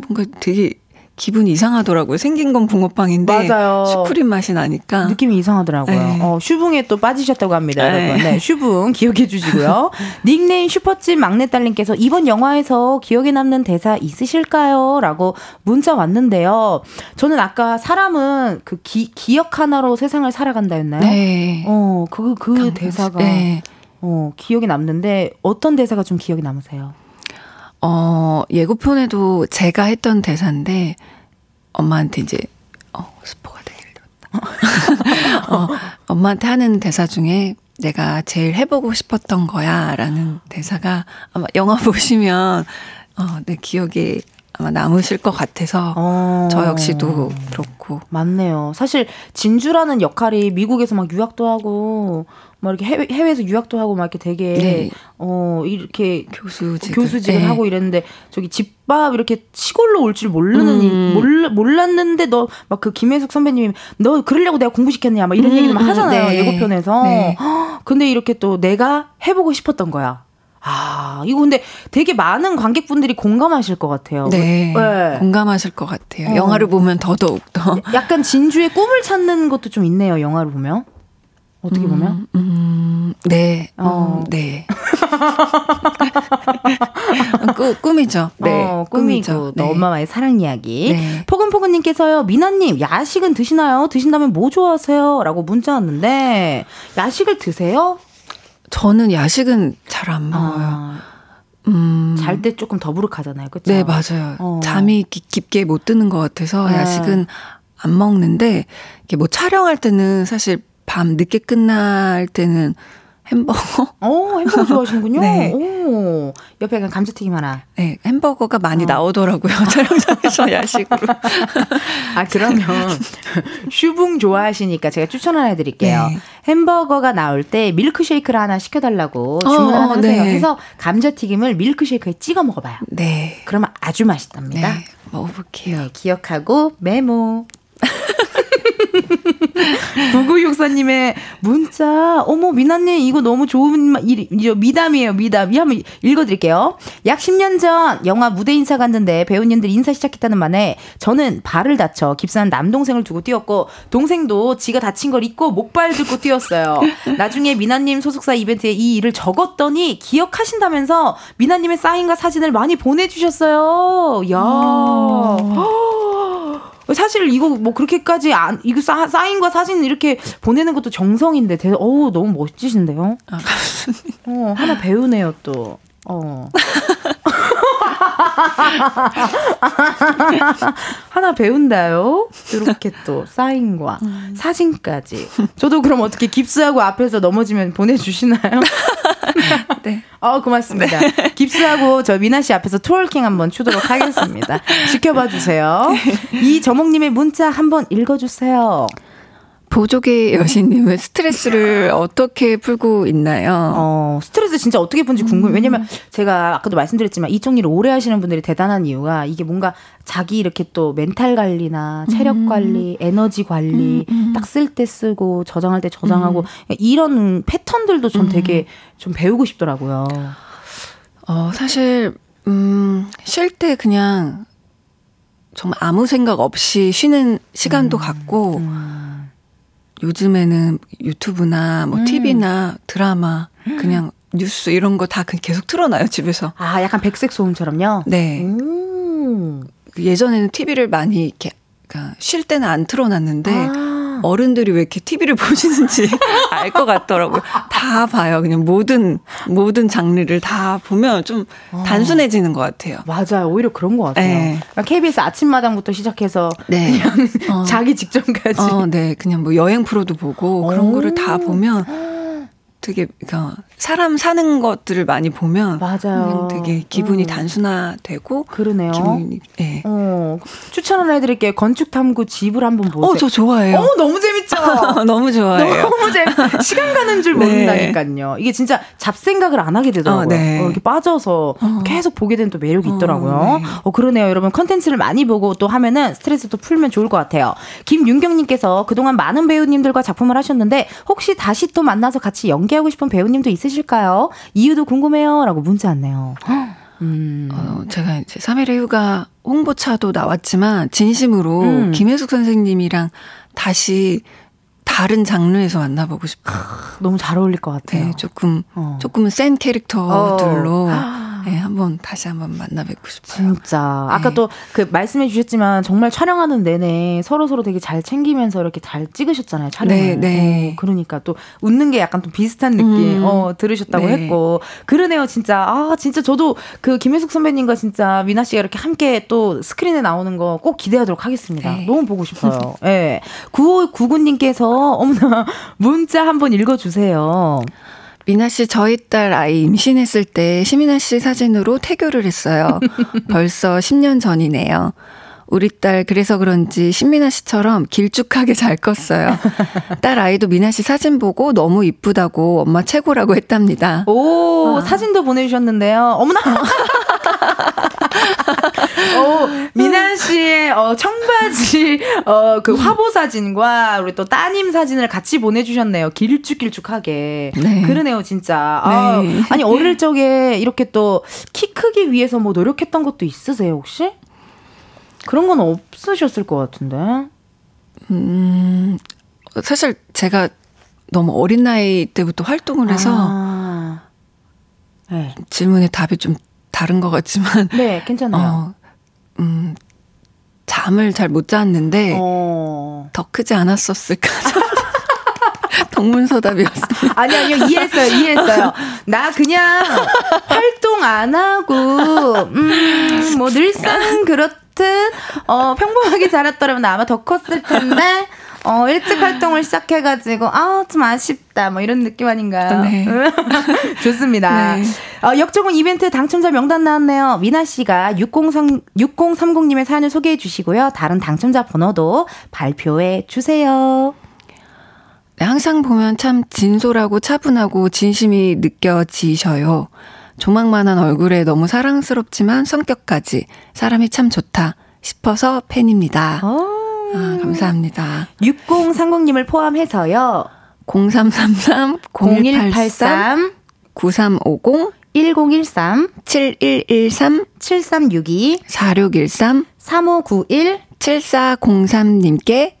뭔가 되게 기분이 이상하더라고요. 생긴 건 붕어빵인데 맞아요. 슈크림 맛이 나니까 느낌이 이상하더라고요. 네. 어, 슈붕에 또 빠지셨다고 합니다, 네. 여러분. 네, 슈붕 기억해 주시고요. 닉네임 슈퍼집 막내딸님께서 이번 영화에서 기억에 남는 대사 있으실까요? 라고 문자 왔는데요. 저는 아까 사람은 그 기, 기억 하나로 세상을 살아간다였나요? 네. 어, 그, 그 대사가 네. 어, 기억에 남는데 어떤 대사가 좀 기억에 남으세요? 어, 예고편에도 제가 했던 대사인데 엄마한테 이제 어 스포가 되길 렸다 어, 엄마한테 하는 대사 중에 내가 제일 해보고 싶었던 거야라는 대사가 아마 영화 보시면 어, 내 기억에 아마 남으실 것 같아서 어. 저 역시도 그렇고 맞네요. 사실 진주라는 역할이 미국에서 막 유학도 하고 막 이렇게 해외, 해외에서 유학도 하고 막 이렇게 되게 네. 어 이렇게 교수직을, 교수직을 네. 하고 이랬는데 저기 집밥 이렇게 시골로 올 줄 모르는 이- 음. 몰, 몰랐는데 너 막 그 김혜숙 선배님이 너 그러려고 내가 공부 시켰냐 막 이런 음, 얘기를 막 음, 하잖아요 네. 예고편에서 네. 헉, 근데 이렇게 또 내가 해보고 싶었던 거야 아 이거 근데 되게 많은 관객분들이 공감하실 것 같아요 네, 네. 공감하실 것 같아요. 어. 영화를 보면 더더욱 더 약간 진주의 꿈을 찾는 것도 좀 있네요 영화를 보면 어떻게 보면 음, 네, 어. 음, 네. 꿈, 꿈이죠. 네, 어, 꿈이죠. 또 네. 엄마와의 사랑 이야기. 네. 포근포근님께서요, 미나님, 야식은 드시나요? 드신다면 뭐 좋아하세요? 라고 문자 왔는데, 야식을 드세요? 저는 야식은 잘 안 먹어요. 아, 음, 잘 때 조금 더부룩하잖아요. 그쵸? 네, 맞아요. 어. 잠이 깊- 깊게 못 드는 것 같아서 네. 야식은 안 먹는데, 이게 뭐 촬영할 때는 사실 밤 늦게 끝날 때는 햄버거? 어, 햄버거 좋아하시는군요. 네. 오, 옆에 약간 감자튀김 하나. 네, 햄버거가 많이 어. 나오더라고요. 촬영장에서 야식으로. 아, 그러면, 슈붕 좋아하시니까 제가 추천 하나 해드릴게요. 네. 햄버거가 나올 때 밀크쉐이크를 하나 시켜달라고 어, 주문 하나 어, 하세요. 네. 해서 감자튀김을 밀크쉐이크에 찍어 먹어봐요. 네. 그러면 아주 맛있답니다. 네, 먹어볼게요. 네, 기억하고 메모. 9964님의 문자, 어머, 미나님, 이거 너무 좋은 마- 일. 미담이에요, 미담. 이 한번 읽어드릴게요. 약 10년 전 영화 무대 인사 갔는데 배우님들 인사 시작했다는 만에 저는 발을 다쳐 깁스한 남동생을 두고 뛰었고, 동생도 지가 다친 걸 잊고 목발 들고 뛰었어요. 나중에 미나님 소속사 이벤트에 이 일을 적었더니 기억하신다면서 미나님의 사인과 사진을 많이 보내주셨어요. 야 사실 이거 뭐 그렇게까지 안 이거 사, 사인과 사진 이렇게 보내는 것도 정성인데 대, 어우 너무 멋지신데요. 아, 어 하나 배우네요 또. 어. 하나 배운다요. 이렇게 또 사인과 사진까지. 저도 그럼 어떻게 깁스하고 앞에서 넘어지면 보내주시나요? 네. 어, 고맙습니다. 깁스하고 저 미나 씨 앞에서 twerking 한번 추도록 하겠습니다. 지켜봐 주세요. 이 저목님의 문자 한번 읽어주세요. 보조개 여신님은 스트레스를 어떻게 풀고 있나요? 어, 스트레스 진짜 어떻게 푼지 궁금해요. 왜냐면 제가 아까도 말씀드렸지만 이쪽 일을 오래 하시는 분들이 대단한 이유가 이게 뭔가 자기 이렇게 또 멘탈 관리나 체력 관리, 에너지 관리 딱쓸 때 쓰고 저장할 때 저장하고 이런 패턴들도 좀 되게 좀 배우고 싶더라고요. 어, 사실, 음, 쉴 때 그냥 정말 아무 생각 없이 쉬는 시간도 갖고, 요즘에는 유튜브나 뭐 TV나 드라마, 그냥 뉴스 이런 거 다 계속 틀어놔요, 집에서. 아, 약간 백색 소음처럼요? 네. 음. 예전에는 TV를 많이 이렇게, 그러니까 쉴 때는 안 틀어놨는데, 아. 어른들이 왜 이렇게 TV를 보시는지 알 것 같더라고요. 다 봐요. 그냥 모든, 모든 장르를 다 보면 좀 단순해지는 것 같아요. 맞아요. 오히려 그런 것 같아요. 네. 그러니까 KBS 아침마당부터 시작해서 네. 어. 자기 직전까지. 어, 네. 그냥 뭐 여행 프로도 보고 그런 오. 거를 다 보면 되게, 그러니까 사람 사는 것들을 많이 보면 맞아요. 그냥 되게 기분이 음. 단순화되고 그러네요. 기분이, 예. 어, 추천 하나 해드릴게요. 건축탐구 집을 한번 보세요. 어, 저 좋아해요. 어, 너무 재밌죠? 너무 좋아해요. 너무 재밌 시간 가는 줄 네. 모른다니까요. 이게 진짜 잡생각을 안 하게 되더라고요. 어, 네. 어, 이렇게 빠져서 어. 계속 보게 되는 또 매력이 어, 있더라고요. 네. 어, 그러네요. 여러분 컨텐츠를 많이 보고 또 하면은 스트레스 도 풀면 좋을 것 같아요. 김윤경님께서 그동안 많은 배우님들과 작품을 하셨는데 혹시 다시 또 만나서 같이 연기하고 싶은 배우님도 있으 실까요? 이유도 궁금해요. 라고 문자 왔네요. 음. 어, 제가 이제 3일의 휴가 홍보차도 나왔지만 진심으로 음. 김혜숙 선생님이랑 다시 다른 장르에서 만나보고 싶어요. 너무 잘 어울릴 것 같아요. 네, 조금 어. 조금은 센 캐릭터들로 어. 네, 한번 다시 한번 만나 뵙고 싶어요. 진짜. 아까 네. 또그 말씀해 주셨지만 정말 촬영하는 내내 서로 서로 되게 잘 챙기면서 이렇게 잘 찍으셨잖아요. 촬영을. 네, 네. 어, 그러니까 또 웃는 게 약간 좀 비슷한 느낌. 음. 어, 들으셨다고 네. 했고. 그러네요, 진짜. 아, 진짜 저도 그 김혜숙 선배님과 진짜 미나 씨가 이렇게 함께 또 스크린에 나오는 거 꼭 기대하도록 하겠습니다. 네. 너무 보고 싶어요. 예. 네. 9599님께서 어머나 문자 한번 읽어 주세요. 미나 씨, 저희 딸 아이 임신했을 때 시민아 씨 사진으로 태교를 했어요. 벌써 10년 전이네요. 우리 딸 그래서 그런지 신민아 씨처럼 길쭉하게 잘 컸어요. 딸 아이도 미나 씨 사진 보고 너무 이쁘다고 엄마 최고라고 했답니다. 오, 아. 사진도 보내주셨는데요. 어머나! 오, 미나 씨의 어, 청바지, 어, 그 화보 사진과 우리 또 따님 사진을 같이 보내주셨네요. 길쭉길쭉하게. 네. 그러네요, 진짜. 아, 네. 아니, 어릴 적에 이렇게 또 키 크기 위해서 뭐 노력했던 것도 있으세요, 혹시? 그런 건 없으셨을 것 같은데. 음, 사실 제가 너무 어린 나이 때부터 활동을 해서 아. 네. 질문에 답이 좀 다른 것 같지만, 네, 괜찮아요. 어, 음, 잠을 잘 못 잤는데, 어. 더 크지 않았었을까. 동문서답이었어요. 아니 아니요 이해했어요 이해했어요 나 그냥 활동 안 하고 음 뭐 늘상 그렇듯 어 평범하게 자랐더라면 나 아마 더 컸을 텐데 어 일찍 활동을 시작해가지고 아 좀 아쉽다 뭐 이런 느낌 아닌가요? 네. 좋습니다. 네. 어, 역조공 이벤트 당첨자 명단 나왔네요. 미나 씨가 6030 6030님의 사연을 소개해 주시고요. 다른 당첨자 번호도 발표해 주세요. 네, 항상 보면 참 진솔하고 차분하고 진심이 느껴지셔요. 조망만한 얼굴에 너무 사랑스럽지만 성격까지 사람이 참 좋다 싶어서 팬입니다. 아, 감사합니다. 6030님을 포함해서요. 0333 0183 0183 9350 1013 7113 7362 4613 3591 7403님께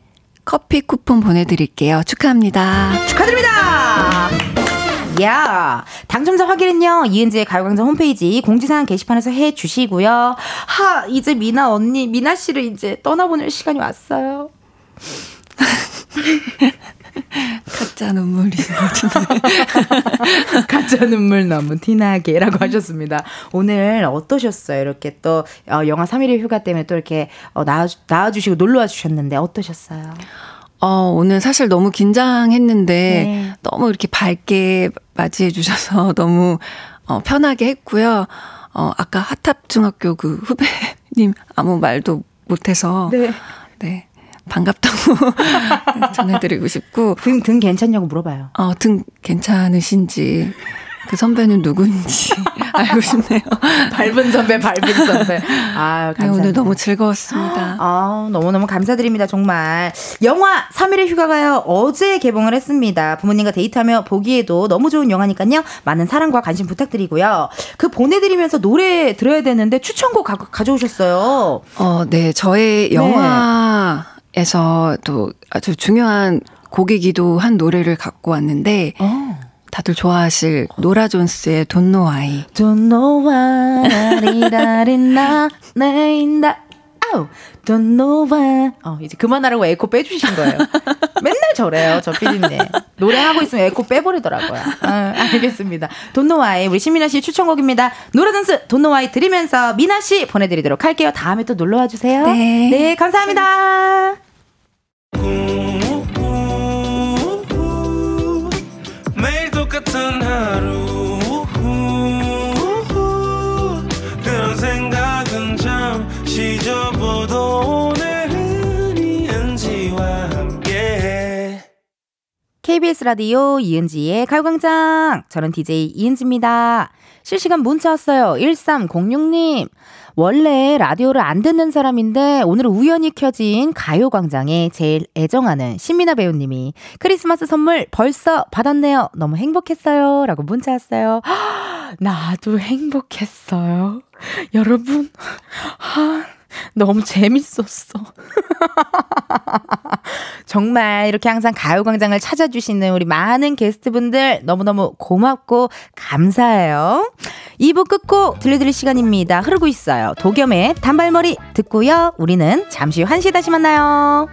커피 쿠폰 보내드릴게요. 축하합니다. 축하드립니다. 야 당첨자 확인은요 이은지의 가요광장 홈페이지 공지사항 게시판에서 해 주시고요. 하 이제 미나 언니 미나 씨를 이제 떠나보낼 시간이 왔어요. 가짜 눈물이 가짜 눈물 너무 티나게라고 하셨습니다. 오늘 어떠셨어요? 이렇게 또 어, 영화 3일의 휴가 때문에 또 이렇게 어, 나와 나와주시고 놀러 와 주셨는데 어떠셨어요? 어, 오늘 사실 너무 긴장했는데 네. 너무 이렇게 밝게 맞이해 주셔서 너무 어, 편하게 했고요. 어, 아까 핫탑 중학교 그 후배님 아무 말도 못해서 네. 네. 반갑다고 전해드리고 싶고 등, 등 괜찮냐고 물어봐요. 어, 등 괜찮으신지 그 선배는 누구인지 알고 싶네요. 밟은 선배, 밟은 선배. 아, 네, 감사합니다. 오늘 너무 즐거웠습니다. 아, 너무너무 감사드립니다, 정말. 영화 3일의 휴가가요, 어제 개봉을 했습니다. 부모님과 데이트하며 보기에도 너무 좋은 영화니까요, 많은 사랑과 관심 부탁드리고요. 그 보내드리면서 노래 들어야 되는데 추천곡 가, 가져오셨어요. 어, 네. 저의 영화에서 또 아주 중요한 곡이기도 한 노래를 갖고 왔는데 어. 다들 좋아하실 노라 존스의 Don't Know Why. Don't know why, 리라리나, 네인다. 아우, don't know why. 어, 이제 그만하라고 에코 빼주신 거예요. 맨날 저래요, 저 피디님. 노래하고 있으면 에코 빼버리더라고요. 아, 알겠습니다. Don't know why. 우리 신민아 씨 추천곡입니다. 노라 존스 Don't know why 들으면서 미나 씨 보내드리도록 할게요. 다음에 또 놀러와 주세요. 네. 네, 감사합니다. 매 하루 그런 생각은 잠시 접어도 오늘은 이은지와 KBS 라디오 이은지의 가요광장. 저는 DJ 이은지입니다. 실시간 문자 왔어요. 1306님. 원래 라디오를 안 듣는 사람인데 오늘 우연히 켜진 가요광장에 제일 애정하는 신민아 배우님이 크리스마스 선물 벌써 받았네요. 너무 행복했어요. 라고 문자 왔어요. 나도 행복했어요. 여러분, 아, 너무 재밌었어. 정말 이렇게 항상 가요광장을 찾아주시는 우리 많은 게스트분들 너무너무 고맙고 감사해요. 2부 끝곡 들려드릴 시간입니다. 흐르고 있어요. 도겸의 단발머리 듣고요. 우리는 잠시 후 1시 다시 만나요.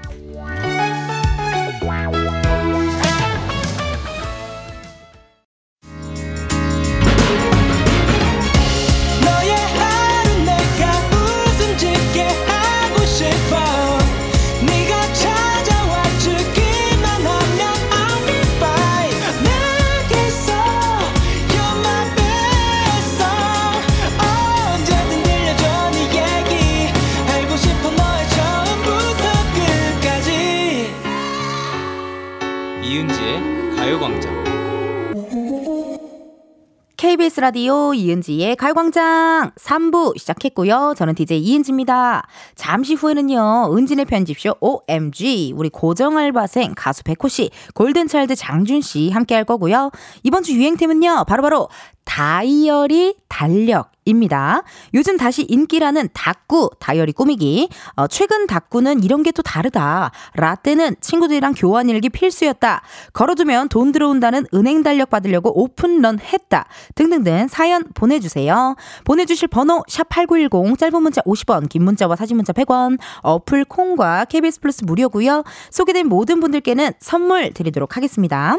KBS 라디오 이은지의 가요광장 3부 시작했고요. 저는 DJ 이은지입니다. 잠시 후에는요, 은진의 편집쇼 OMG, 우리 고정 알바생 가수 백호 씨, 골든차일드 장준 씨 함께 할 거고요. 이번 주 유행템은요, 바로바로 다이어리 달력 입니다. 요즘 다시 인기라는 닭구 다이어리 꾸미기. 어, 최근 닭구는 이런 게 또 다르다. 라떼는 친구들이랑 교환 일기 필수였다. 걸어두면 돈 들어온다는 은행 달력 받으려고 오픈런 했다. 등등등 사연 보내주세요. 보내주실 번호 샵8910 짧은 문자 50원 긴 문자와 사진 문자 100원 어플 콩과 KBS 플러스 무료고요. 소개된 모든 분들께는 선물 드리도록 하겠습니다.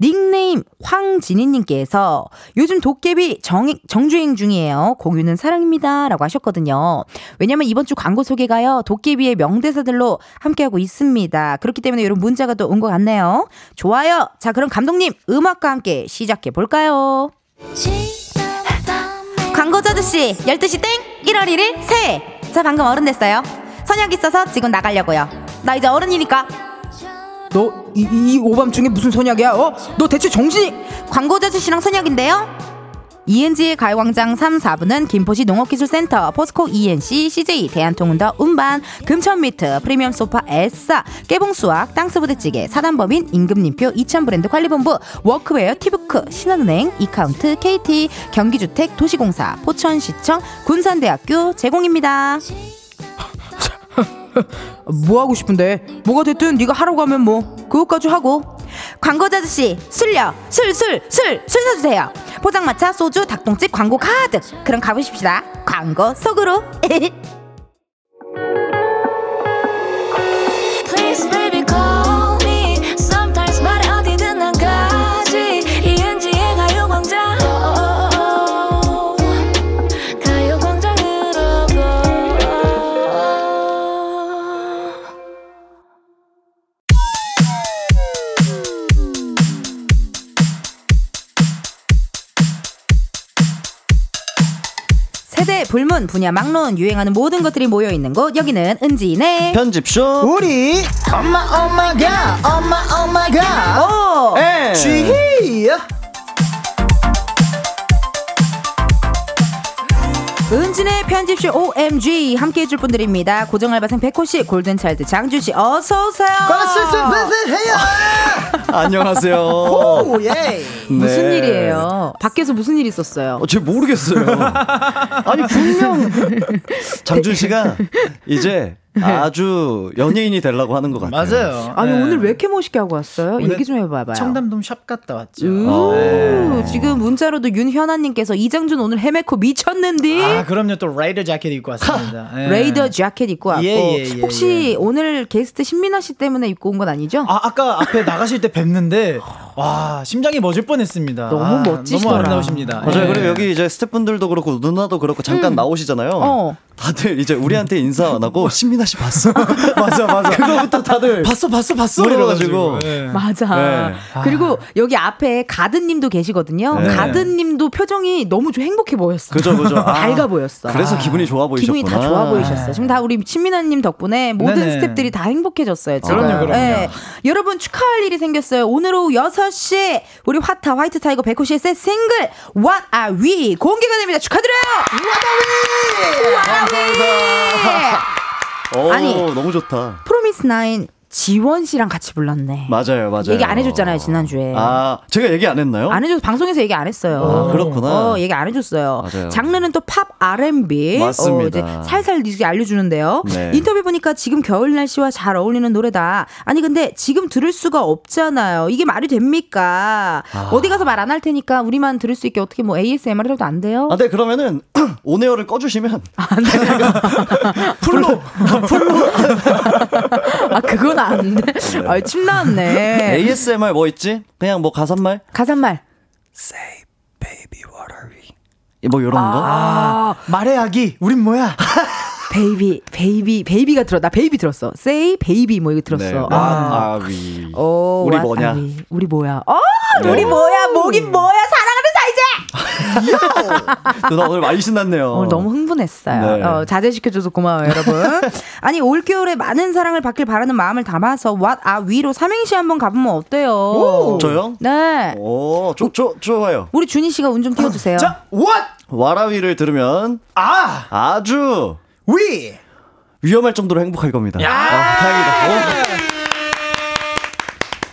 닉네임 황진희님께서 요즘 도깨비 정, 정주행 중이에요. 공유는 사랑입니다. 라고 하셨거든요. 왜냐면 이번 주 광고 소개가요. 도깨비의 명대사들로 함께하고 있습니다. 그렇기 때문에 이런 문자가 또 온 것 같네요. 좋아요. 자, 그럼 감독님 음악과 함께 시작해 볼까요? 광고주 아저씨 12시 땡 1월 1일 새해 저 방금 어른 됐어요 선약 있어서 지금 나가려고요 나 이제 어른이니까 너이이 오밤중에 무슨 선약이야? 어? 너 대체 정신이 광고주 아저씨랑 선약인데요 이은지의 가요광장 3, 4부는 김포시 농업기술센터, 포스코 E&C, CJ대한통운 더 운반, 금천미트, 프리미엄 소파, 에싸, 깨봉수학, 땅스부대찌개, 사단법인, 임금님표, 이천 브랜드 관리본부, workwear, 티뷰크, 신한은행, 이카운트, KT, 경기주택, 도시공사, 포천시청, 군산대학교 제공입니다. 뭐 하고 싶은데? 뭐가 됐든 네가 하라고 하면 뭐 그것까지 하고 광고주 아저씨 술려 술 술 술 술 사주세요 포장마차 소주 닭똥집 광고 가득. 그럼 가보십시다. 광고 속으로 불문 분야 막론 유행하는 모든 것들이 모여 있는 곳. 여기는 은지네 편집쇼. 우리 엄마 엄마가 엄마 엄마가 오에 쥐 은진의 편집쇼 OMG 함께 해줄 분들입니다. 고정알바생 백호씨 골든차일드 장주씨 어서오세요. 해요 안녕하세요. 오예 무슨 네. 일이에요? 밖에서 무슨 일 있었어요? 어, 제 모르겠어요. 아니 분명 장준 씨가 이제 아주 연예인이 되려고 하는 것 같아요. 맞아요. 아니 네. 오늘 왜 이렇게 멋있게 하고 왔어요? 얘기 좀 해봐봐요. 청담동 샵 갔다 왔죠. 우, 네. 지금 문자로도 윤현아님께서 이장준 오늘 헤메코 미쳤는데 아 그럼 요 또 라이더 자켓 입고 왔습니다 네. 레이더 자켓 입고 왔고 예, 예, 예, 혹시 예. 오늘 게스트 신민아 씨 때문에 입고 온 건 아니죠? 아, 아까 앞에 나가실 때 뵀는데 와 심장이 멎을 뻔했습니다. 너무 아, 멋지시더라. 너무 아름다우십니다. 맞아요. 예. 그리고 여기 이제 스태프분들도 그렇고 누나도 그렇고 잠깐 나오시잖아요. 어. 다들 이제 우리한테 인사 안 하고 신민아 씨 봤어? 맞아 맞아. 그거부터 다들 봤어 봤어 봤어 이래가지고. 예. 맞아. 네. 그리고 여기 앞에 가든님도 계시거든요. 네. 가든님도 표정이 너무 좀 행복해 보였어. 그죠 그죠. 아, 밝아 보였어. 그래서 기분이 좋아 보이셨구나. 기분이 다 좋아 보이셨어요. 지금 다 우리 신민아님 덕분에 모든 네네. 스탭들이 다 행복해졌어요. 지금. 그럼요, 그럼요. 예. 여러분 축하할 일이 생겼어요. 오늘 오후 6시에 우리 화타 white tiger 백호 씨의 새 싱글 What Are We 공개가 됩니다. 축하드려요. What Are We? 오, 아니. 너무 좋다. 프로미스 나인 지원 씨랑 같이 불렀네. 맞아요, 맞아요. 얘기 안 해줬잖아요 지난 주에. 아, 제가 얘기 안 했나요? 안 해줘 방송에서 얘기 안 했어요. 아, 그렇구나. 어, 얘기 안 해줬어요. 맞아요. 장르는 또 팝 R&B. 맞습니다. 어, 살살 이제 알려주는데요. 네. 인터뷰 보니까 지금 겨울 날씨와 잘 어울리는 노래다. 아니 근데 지금 들을 수가 없잖아요. 이게 말이 됩니까? 아. 어디 가서 말 안 할 테니까 우리만 들을 수 있게 어떻게 뭐 ASMR 해도 안 돼요? 아, 네, 그러면은 온에어를 꺼주시면 아 그건 안 돼. 아, 침 나왔네. ASMR 뭐 있지? 그냥 뭐 가사말? 가사말. 뭐 이런 거? 아, 말해야기. 우린 뭐야? 베이비, 베이비, 베이비가 들어. 나 베이비 들었어. Say 베이비 뭐 이거 들었어. 네. 아. 아, 위. 어, 우리 와- 뭐냐? 아, 우리, 뭐야? 어, 네. 우리 뭐야? 뭐긴 뭐야? 누 나 오늘 많이 신났네요. 오늘 너무 흥분했어요. 네. 어, 자제시켜줘서 고마워요, 여러분. 아니 올겨울에 많은 사랑을 받길 바라는 마음을 담아서 What Are We로 삼행시 한번 가보면 어때요? 저요? 네. 오, 좋, 좋, 좋아요. 우리 준희 씨가 운 좀 띄워주세요. 자, what? 와라위를 들으면 아, 아주 we. 위험할 정도로 행복할 겁니다. 아, 다행이다.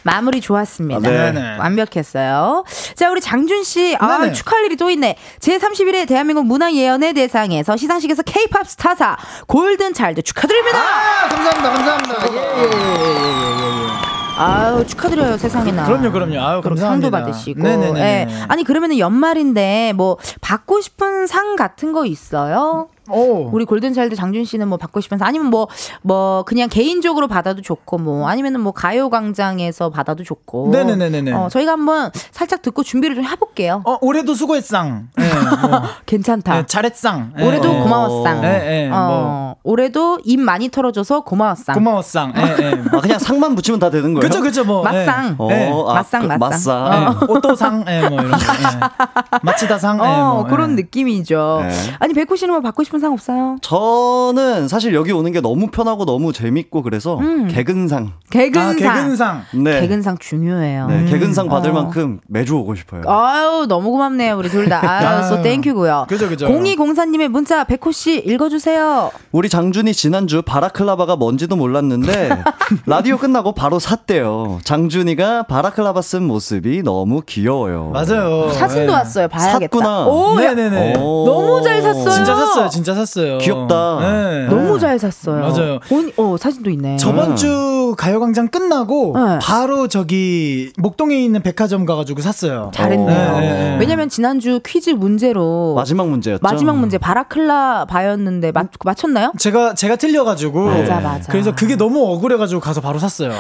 마무리 좋았습니다. 아, 네. 완벽했어요. 자, 우리 장준 씨, 아, 네네. 축하할 일이 또 있네. 제31회 대한민국 문화예언의 대상에서 시상식에서 K-팝 스타사 골든 차일드 축하드립니다. 아, 감사합니다. 감사합니다. 예, 예, 예, 예, 예, 예. 아유, 축하드려요, 세상에나. 그럼요, 그럼요. 아유, 그럼 감사합니다. 상도 받으시고. 네네네. 예. 아니, 그러면은 연말인데 뭐 받고 싶은 상 같은 거 있어요? 오. 우리 골든차일드 장준 씨는 뭐 받고 싶은 상 아니면 뭐뭐 그냥 개인적으로 받아도 좋고 뭐 아니면은 뭐 가요광장에서 받아도 좋고 네네네네네. 어, 저희가 한번 살짝 듣고 준비를 좀 해볼게요. 어, 올해도 수고했상. 예, 뭐. 괜찮다. 네, 잘했상. 예, 올해도 예. 고마웠상. 예, 예, 뭐. 어, 올해도 입 많이 털어줘서 고마웠상. 고마웠상. 아, 그냥 상만 붙이면 다 되는 거예요? 그쵸, 그쵸, 뭐. 맛상. 어, 예. 아, 맛상, 그, 맛상. 맛상. 예. 오또상, 예, 뭐 이런 거. 예. 마치다상, 예, 어, 뭐. 그런 예. 느낌이죠. 네. 아니, 백호 씨는 뭐 받고 싶은 상 없어요? 저는 사실 여기 오는 게 너무 편하고 너무 재밌고 그래서 음. 개근상. 개근상. 아, 개근상. 네. 개근상 중요해요. 네, 개근상 받을 어. 만큼 매주 오고 싶어요. 아유, 너무 고맙네요, 우리 둘 다. 아유. So thank you고요. 그죠, 그죠. 0204님의 문자, 백호 씨 읽어주세요. 우리 장준이 지난주 balaclava가 뭔지도 몰랐는데 라디오 끝나고 바로 샀대요. 장준이가 balaclava 쓴 모습이 너무 귀여워요. 맞아요. 사진도 예. 왔어요. 봐야겠다. 샀구나. 오, 야, 네네네. 오. 너무 잘 샀어요. 진짜 샀어요, 진짜 샀어요. 귀엽다. 네. 너무 잘 샀어요. 맞아요. 본, 어, 사진도 있네. 저번 주 가요광장 끝나고 네. 바로 저기 목동에 있는 백화점 가가지고 샀어요. 잘했네요. 네, 네, 네. 왜냐면 지난주 퀴즈 문제로 마지막 문제였죠. 마지막 문제 바라클라 바였는데 맞, 맞췄나요? 제가 제가 틀려가지고 맞아, 맞아. 그래서 그게 너무 억울해가지고 가서 바로 샀어요. 네.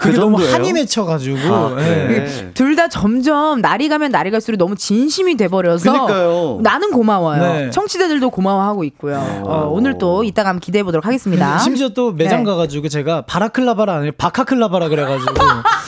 그 그게 너무? 한이 맺혀가지고 아, 네. 그래. 둘다 점점 날이 가면 날이 갈수록 너무 진심이 돼버려서 그러니까요. 나는 고마워요. 네. 청취자들도 고마워하고 있고요. 어, 오늘 또 이따가 한번 기대해 보도록 하겠습니다. 심지어 또 매장 네. 가가지고 제가 바라클라바라 아니라 바카클라바라 그래가지고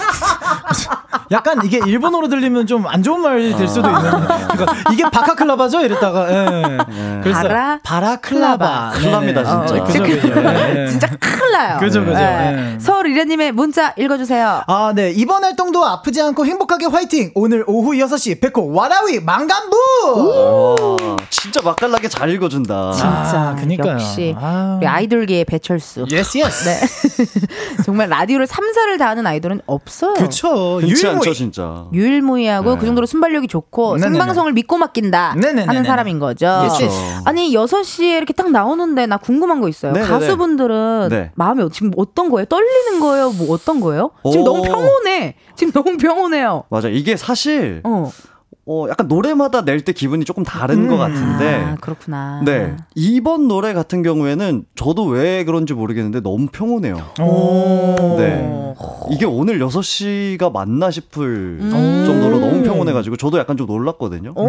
약간 이게 일본어로 들리면 좀 안 좋은 말이 될 수도 있는데 그러니까 이게 바카클라바죠 이랬다가 예. 그래서 바라- 바라클라바 클라입니다, 네네. 진짜. 어, 그죠 그죠 예. 진짜 큰일 나요. 그죠, 그죠. 네. 예. 서울 이래님의 문자 읽어주세요. 아, 네. 이번 활동도 아프지 않고 행복하게 화이팅! 오늘 오후 6시, 백호, 와라위, 망간부! 와, 진짜 맛깔나게 잘 읽어준다. 진짜. 아, 그니까요. 역시 아유. 우리 아이돌계의 배철수. Yes, yes. 네. 정말 라디오를 3, 4를 다하는 아이돌은 없어요. 그쵸. 흔치 유일무 이. 않죠, 진짜. 유일무이하고 네. 그 정도로 순발력이 좋고 네네네. 생방송을 믿고 맡긴다 네네네네. 하는 사람인 거죠. Yes. 아니 6시에 이렇게 딱 나오는데 나 궁금한 거 있어요. 네네네. 가수분들은 네. 마음이 어- 지금 어떤 거예요? 떨리는 거예요? 뭐 어떤 거예요? 지금 오. 너무 평온해. 지금 너무 평온해요. 맞아. 이게 사실 어. 어, 약간 노래마다 낼 때 기분이 조금 다른 것 같은데. 아, 그렇구나. 네. 이번 노래 같은 경우에는 저도 왜 그런지 모르겠는데 너무 평온해요. 오. 네. 이게 오늘 6시가 맞나 싶을 음. 정도로 너무 평온해가지고 저도 약간 좀 놀랐거든요. 오.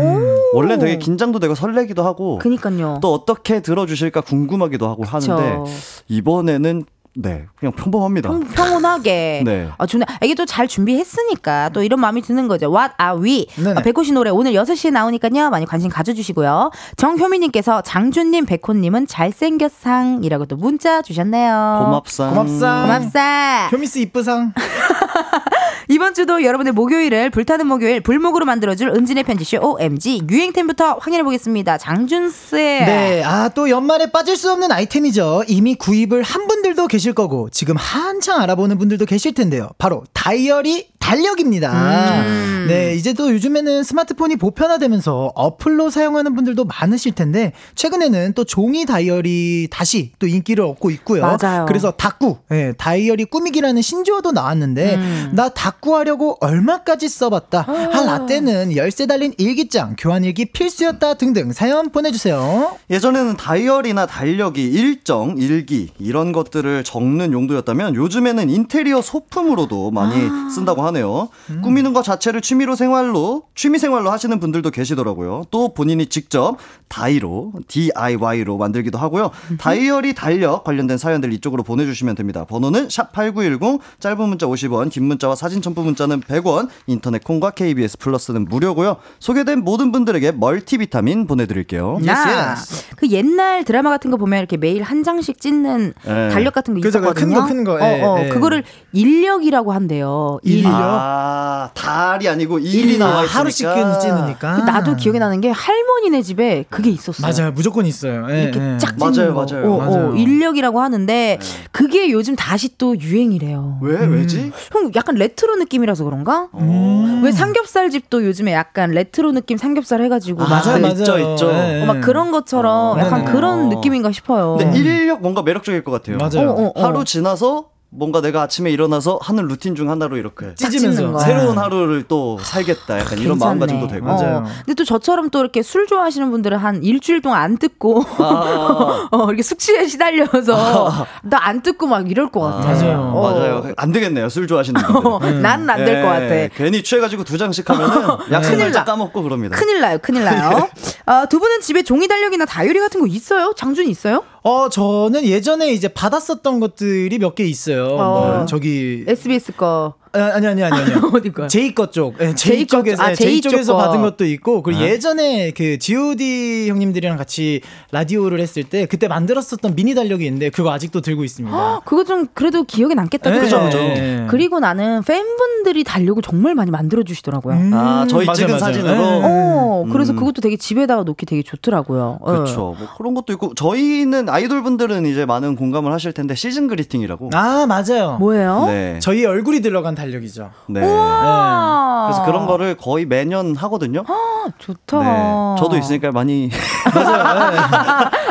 원래는 되게 긴장도 되고 설레기도 하고 그니까요. 또 어떻게 들어주실까 궁금하기도 하고 그쵸. 하는데 이번에는 네 그냥 평범합니다. 평, 평온하게. 네. 아, 좋네. 이게 또 잘 준비했으니까 또 이런 마음이 드는 거죠. What are we? 아, 백호 씨 노래 오늘 6시에 나오니까요. 많이 관심 가져주시고요. 정효미님께서 장준님, 백호님은 잘생겼상이라고 또 문자 주셨네요. 고맙상. 고맙상. 고맙사. 효미스 이쁘상. 이번 주도 여러분의 목요일을 불타는 목요일 불목으로 만들어줄 은진의 편지쇼 OMG 유행템부터 확인해 보겠습니다. 장준씨. 네. 아, 또 연말에 빠질 수 없는 아이템이죠. 이미 구입을 한 분들 분들도 계실 거고 지금 한창 알아보는 분들도 계실 텐데요. 바로 다이어리 달력입니다. 음. 네, 이제 또 요즘에는 스마트폰이 보편화되면서 어플로 사용하는 분들도 많으실 텐데 최근에는 또 종이 다이어리 다시 또 인기를 얻고 있고요. 맞아요. 그래서 다꾸, 예, 다이어리 꾸미기라는 신조어도 나왔는데 음. 나 다꾸 하려고 얼마까지 써봤다. 아, 라떼는 열쇠 달린 일기장, 교환일기 필수였다 등등 사연 보내주세요. 예전에는 다이어리나 달력이 일정, 일기 이런 것들을 적는 용도였다면 요즘에는 인테리어 소품으로도 많이 쓴다고 하네요. 꾸미는 것 자체를 취미로 생활로 취미 생활로 하시는 분들도 계시더라고요. 또 본인이 직접 다이로 DIY로 만들기도 하고요. 다이어리 달력 관련된 사연들 이쪽으로 보내주시면 됩니다. 번호는 샵 #8910 짧은 문자 50원, 긴 문자와 사진 첨부 문자는 100원, 인터넷 콩과 KBS 플러스는 무료고요. 소개된 모든 분들에게 멀티비타민 보내드릴게요. 아, 그 옛날 드라마 같은 거 보면 이렇게 매일 한 장씩 찢는 예. 달력 같은 거 있었거든요. 큰 거, 큰 거, 예, 어, 어, 예. 그거를 일력이라고 한대요. 일력. 아, 달이 아니고 일이 나와 있으니까. 하루씩 찢으니까. 그 나도 기억에 나는 게 할머니네 집에 그게 있었어요. 맞아요, 무조건 있어요. 예, 이렇게 예. 쫙 맞아요, 찢는 거. 맞아요. 어, 어, 맞아요. 일력이라고 하는데 그게 요즘 다시 또 유행이래요. 왜 왜지? 형 약간 레트로 느낌이라서 그런가? 음. 왜 삼겹살 집도 요즘에 약간 레트로 느낌 삼겹살 해가지고 막, 맞아요, 아, 맞아요. 있죠, 있죠. 예, 어, 막 예. 그런 것처럼 어, 약간 네네. 그런 어. 느낌인가 싶어요. 근데 일력 뭔가 매력적일 것 같아요. 맞아요. 어, 어, 어. 하루 지나서 뭔가 내가 아침에 일어나서 하는 루틴 중 하나로 이렇게 찢으면서. 거. 새로운 하루를 또 살겠다. 약간 이런 괜찮네. 마음가짐도 되고. 맞아요. 어. 근데 또 저처럼 또 이렇게 술 좋아하시는 분들은 한 일주일 동안 안 뜯고 아, 어, 이렇게 숙취에 시달려서 나안 뜯고 막 이럴 것 같아. 맞아요. 어. 맞아요. 안 되겠네요. 술 좋아하시는 분들. 나는 안될것 예, 같아. 괜히 취해가지고 두 장씩 하면은 약속 큰일 날짜 나. 까먹고 그럽니다. 큰일 나요, 큰일 나요. 아, 두 분은 집에 종이 달력이나 다이어리 같은 거 있어요? 장준 있어요? 어, 저는 예전에 이제 받았었던 것들이 몇 개 있어요. 어. 뭐 저기 SBS 거. 아, 아니 아니 아니 아니. 어디 거야? 제이 거 쪽. 예, 제이 제이 거 쪽에서 쪽. 아, 예, 제이 제이 쪽에서. 받은 것도 있고 그리고 네. 예전에 그 G.O.D 형님들이랑 같이 라디오를 했을 때 그때 만들었었던 미니 달력이 있는데 그거 아직도 들고 있습니다. 그거 좀 그래도 기억에 남겠다. 예, 그죠? 그죠. 예. 그리고 나는 팬분들이 달력을 정말 많이 만들어 주시더라고요. 음, 아, 저희 맞아요, 찍은 맞아요. 사진으로? 예. 어, 그래서 음. 그것도 되게 집에다가 놓기 되게 좋더라고요. 어. 그렇죠. 뭐 그런 것도 있고 저희는 아이돌 분들은 이제 많은 공감을 하실 텐데 시즌 그리팅이라고. 아 맞아요. 뭐예요? 네. 저희 얼굴이 들어간 달력이죠. 네. 우와. 그래서 그런 거를 거의 매년 하거든요. 아, 좋다. 네. 저도 있으니까 많이.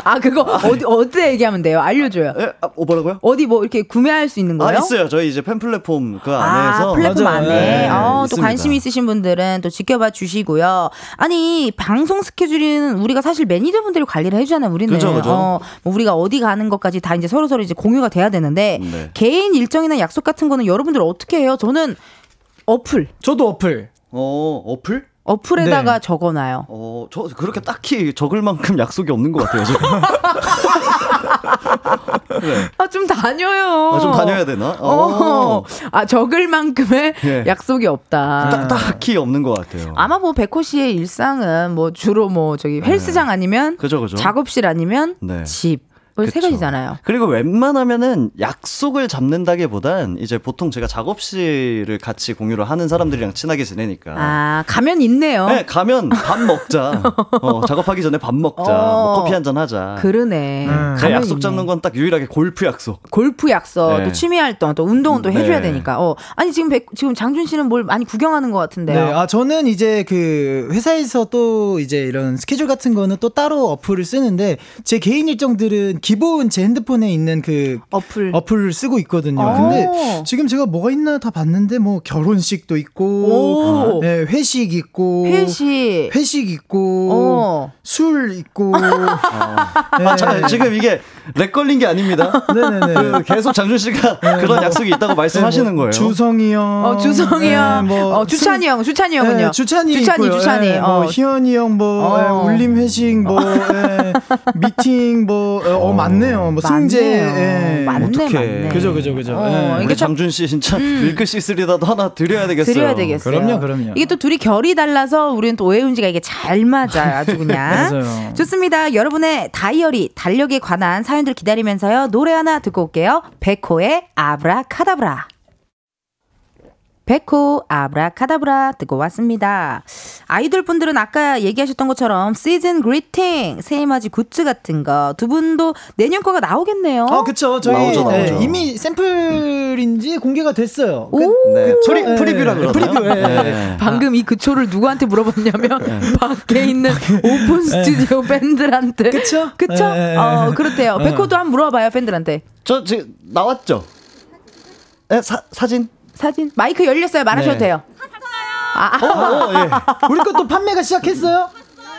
아, 그거 어디 어디 얘기하면 돼요? 알려줘요. 예? 아, 어, 뭐라고요? 어디 뭐 이렇게 구매할 수 있는 아, 거예요? 있어요. 저희 이제 팬 플랫폼 그 아, 안에서. 플랫폼 맞아요. 안에. 네, 어, 또. 관심 있으신 분들은 또 지켜봐 주시고요. 아니, 방송 스케줄은 우리가 사실 매니저분들이 관리를 해주잖아요, 우리는. 그죠, 그죠. 어, 뭐 우리가 어디 가는 것까지 다 이제 서로서로 이제 공유가 돼야 되는데, 네. 개인 일정이나 약속 같은 거는 여러분들 어떻게 해요? 저는 어플, 저도 어플. 어, 어플? 어플에다가 네. 적어놔요. 어, 저 그렇게 딱히 적을 만큼 약속이 없는 것 같아요, 지금. 네. 아, 좀 다녀요. 아, 좀 다녀야 되나? 어. 어. 아, 적을 만큼의 예. 약속이 없다. 딱, 딱히 없는 것 같아요. 아마 뭐 백호 씨의 일상은 뭐 주로 뭐 저기 헬스장 아니면 그죠, 그죠. 작업실 아니면 네. 집. 뭐세 그쵸. 가지잖아요. 그리고 웬만하면은 약속을 잡는다기보단 이제 보통 제가 작업실을 같이 공유를 하는 사람들이랑 친하게 지내니까. 아, 가면 있네요. 네, 가면 밥 먹자. 어, 작업하기 전에 밥 먹자. 어. 뭐 커피 한 잔 하자. 그러네. 음. 제 가면 약속 있네. 잡는 건 딱 유일하게 골프 약속. 골프 약속, 네. 또 취미 활동, 또 운동은 또 해줘야 네. 되니까. 어, 아니 지금 백, 지금 장준 씨는 뭘 많이 구경하는 것 같은데요. 네, 아 저는 이제 그 회사에서 또 이제 이런 스케줄 같은 거는 또 따로 어플을 쓰는데 제 개인 일정들은 기본 제 핸드폰에 있는 그 어플. 어플을 쓰고 있거든요. 오. 근데 지금 제가 뭐가 있나 다 봤는데 뭐 결혼식도 있고, 오. 네, 회식 있고, 회식. 회식 있고, 어. 술 있고, 네. 아, 자, 지금 이게 lag 걸린 게 아닙니다. 네네네. 그 계속 장준 씨가 그런 약속이 있다고 말씀하시는 거예요. 주성이 형, 어, 주성이 형, 네, 뭐 어, 주찬이 형, 주찬이 승- 형은요? 네, 주찬이 주찬이, 있고요. 주찬이. 네, 어. 뭐 희연이 형, 뭐 어. 예, 울림 회식, 뭐 예, 미팅, 뭐 어, 많네요. 뭐 승재, 맞네요. 예. 맞네, 어떡해. 맞네. 그죠, 그죠, 그죠. 어, 예. 이게 참 장준 씨 진짜 밀크시슬이라도 하나 드려야 되겠어요. 드려야 되겠어요. 그럼요, 그럼요. 이게 또 둘이 결이 달라서 우리는 또 오해은지가 이게 잘 맞아요. 아주 그냥. 맞아요. 좋습니다. 여러분의 다이어리, 달력에 관한 사연 들 기다리면서요. 노래 하나 듣고 올게요. 백호의 아브라카다브라. 백호 아브라카다브라 듣고 왔습니다. 아이돌 분들은 아까 얘기하셨던 것처럼 season greeting, 새해맞이 굿즈 같은 거 두 분도 내년 거가 나오겠네요. 아, 그쵸. 저희 나오죠, 나오죠. 예, 이미 샘플인지 공개가 됐어요. 그, 네, 프리, 예, 프리뷰라 예, 그러나요? 프리뷰, 예. 네. 방금 이 그쵸를 누구한테 물어봤냐면 밖에 있는 open studio 팬들한테. 그쵸? 그쵸? 어, 예. 그렇대요. 예. 백호도 한번 물어봐요, 팬들한테. 저 지금 나왔죠? 네, 사, 사진? 사진. 마이크 열렸어요. 말하셔도 네. 돼요. 아, 어, 어, 예. 우리 것도 판매가 시작했어요?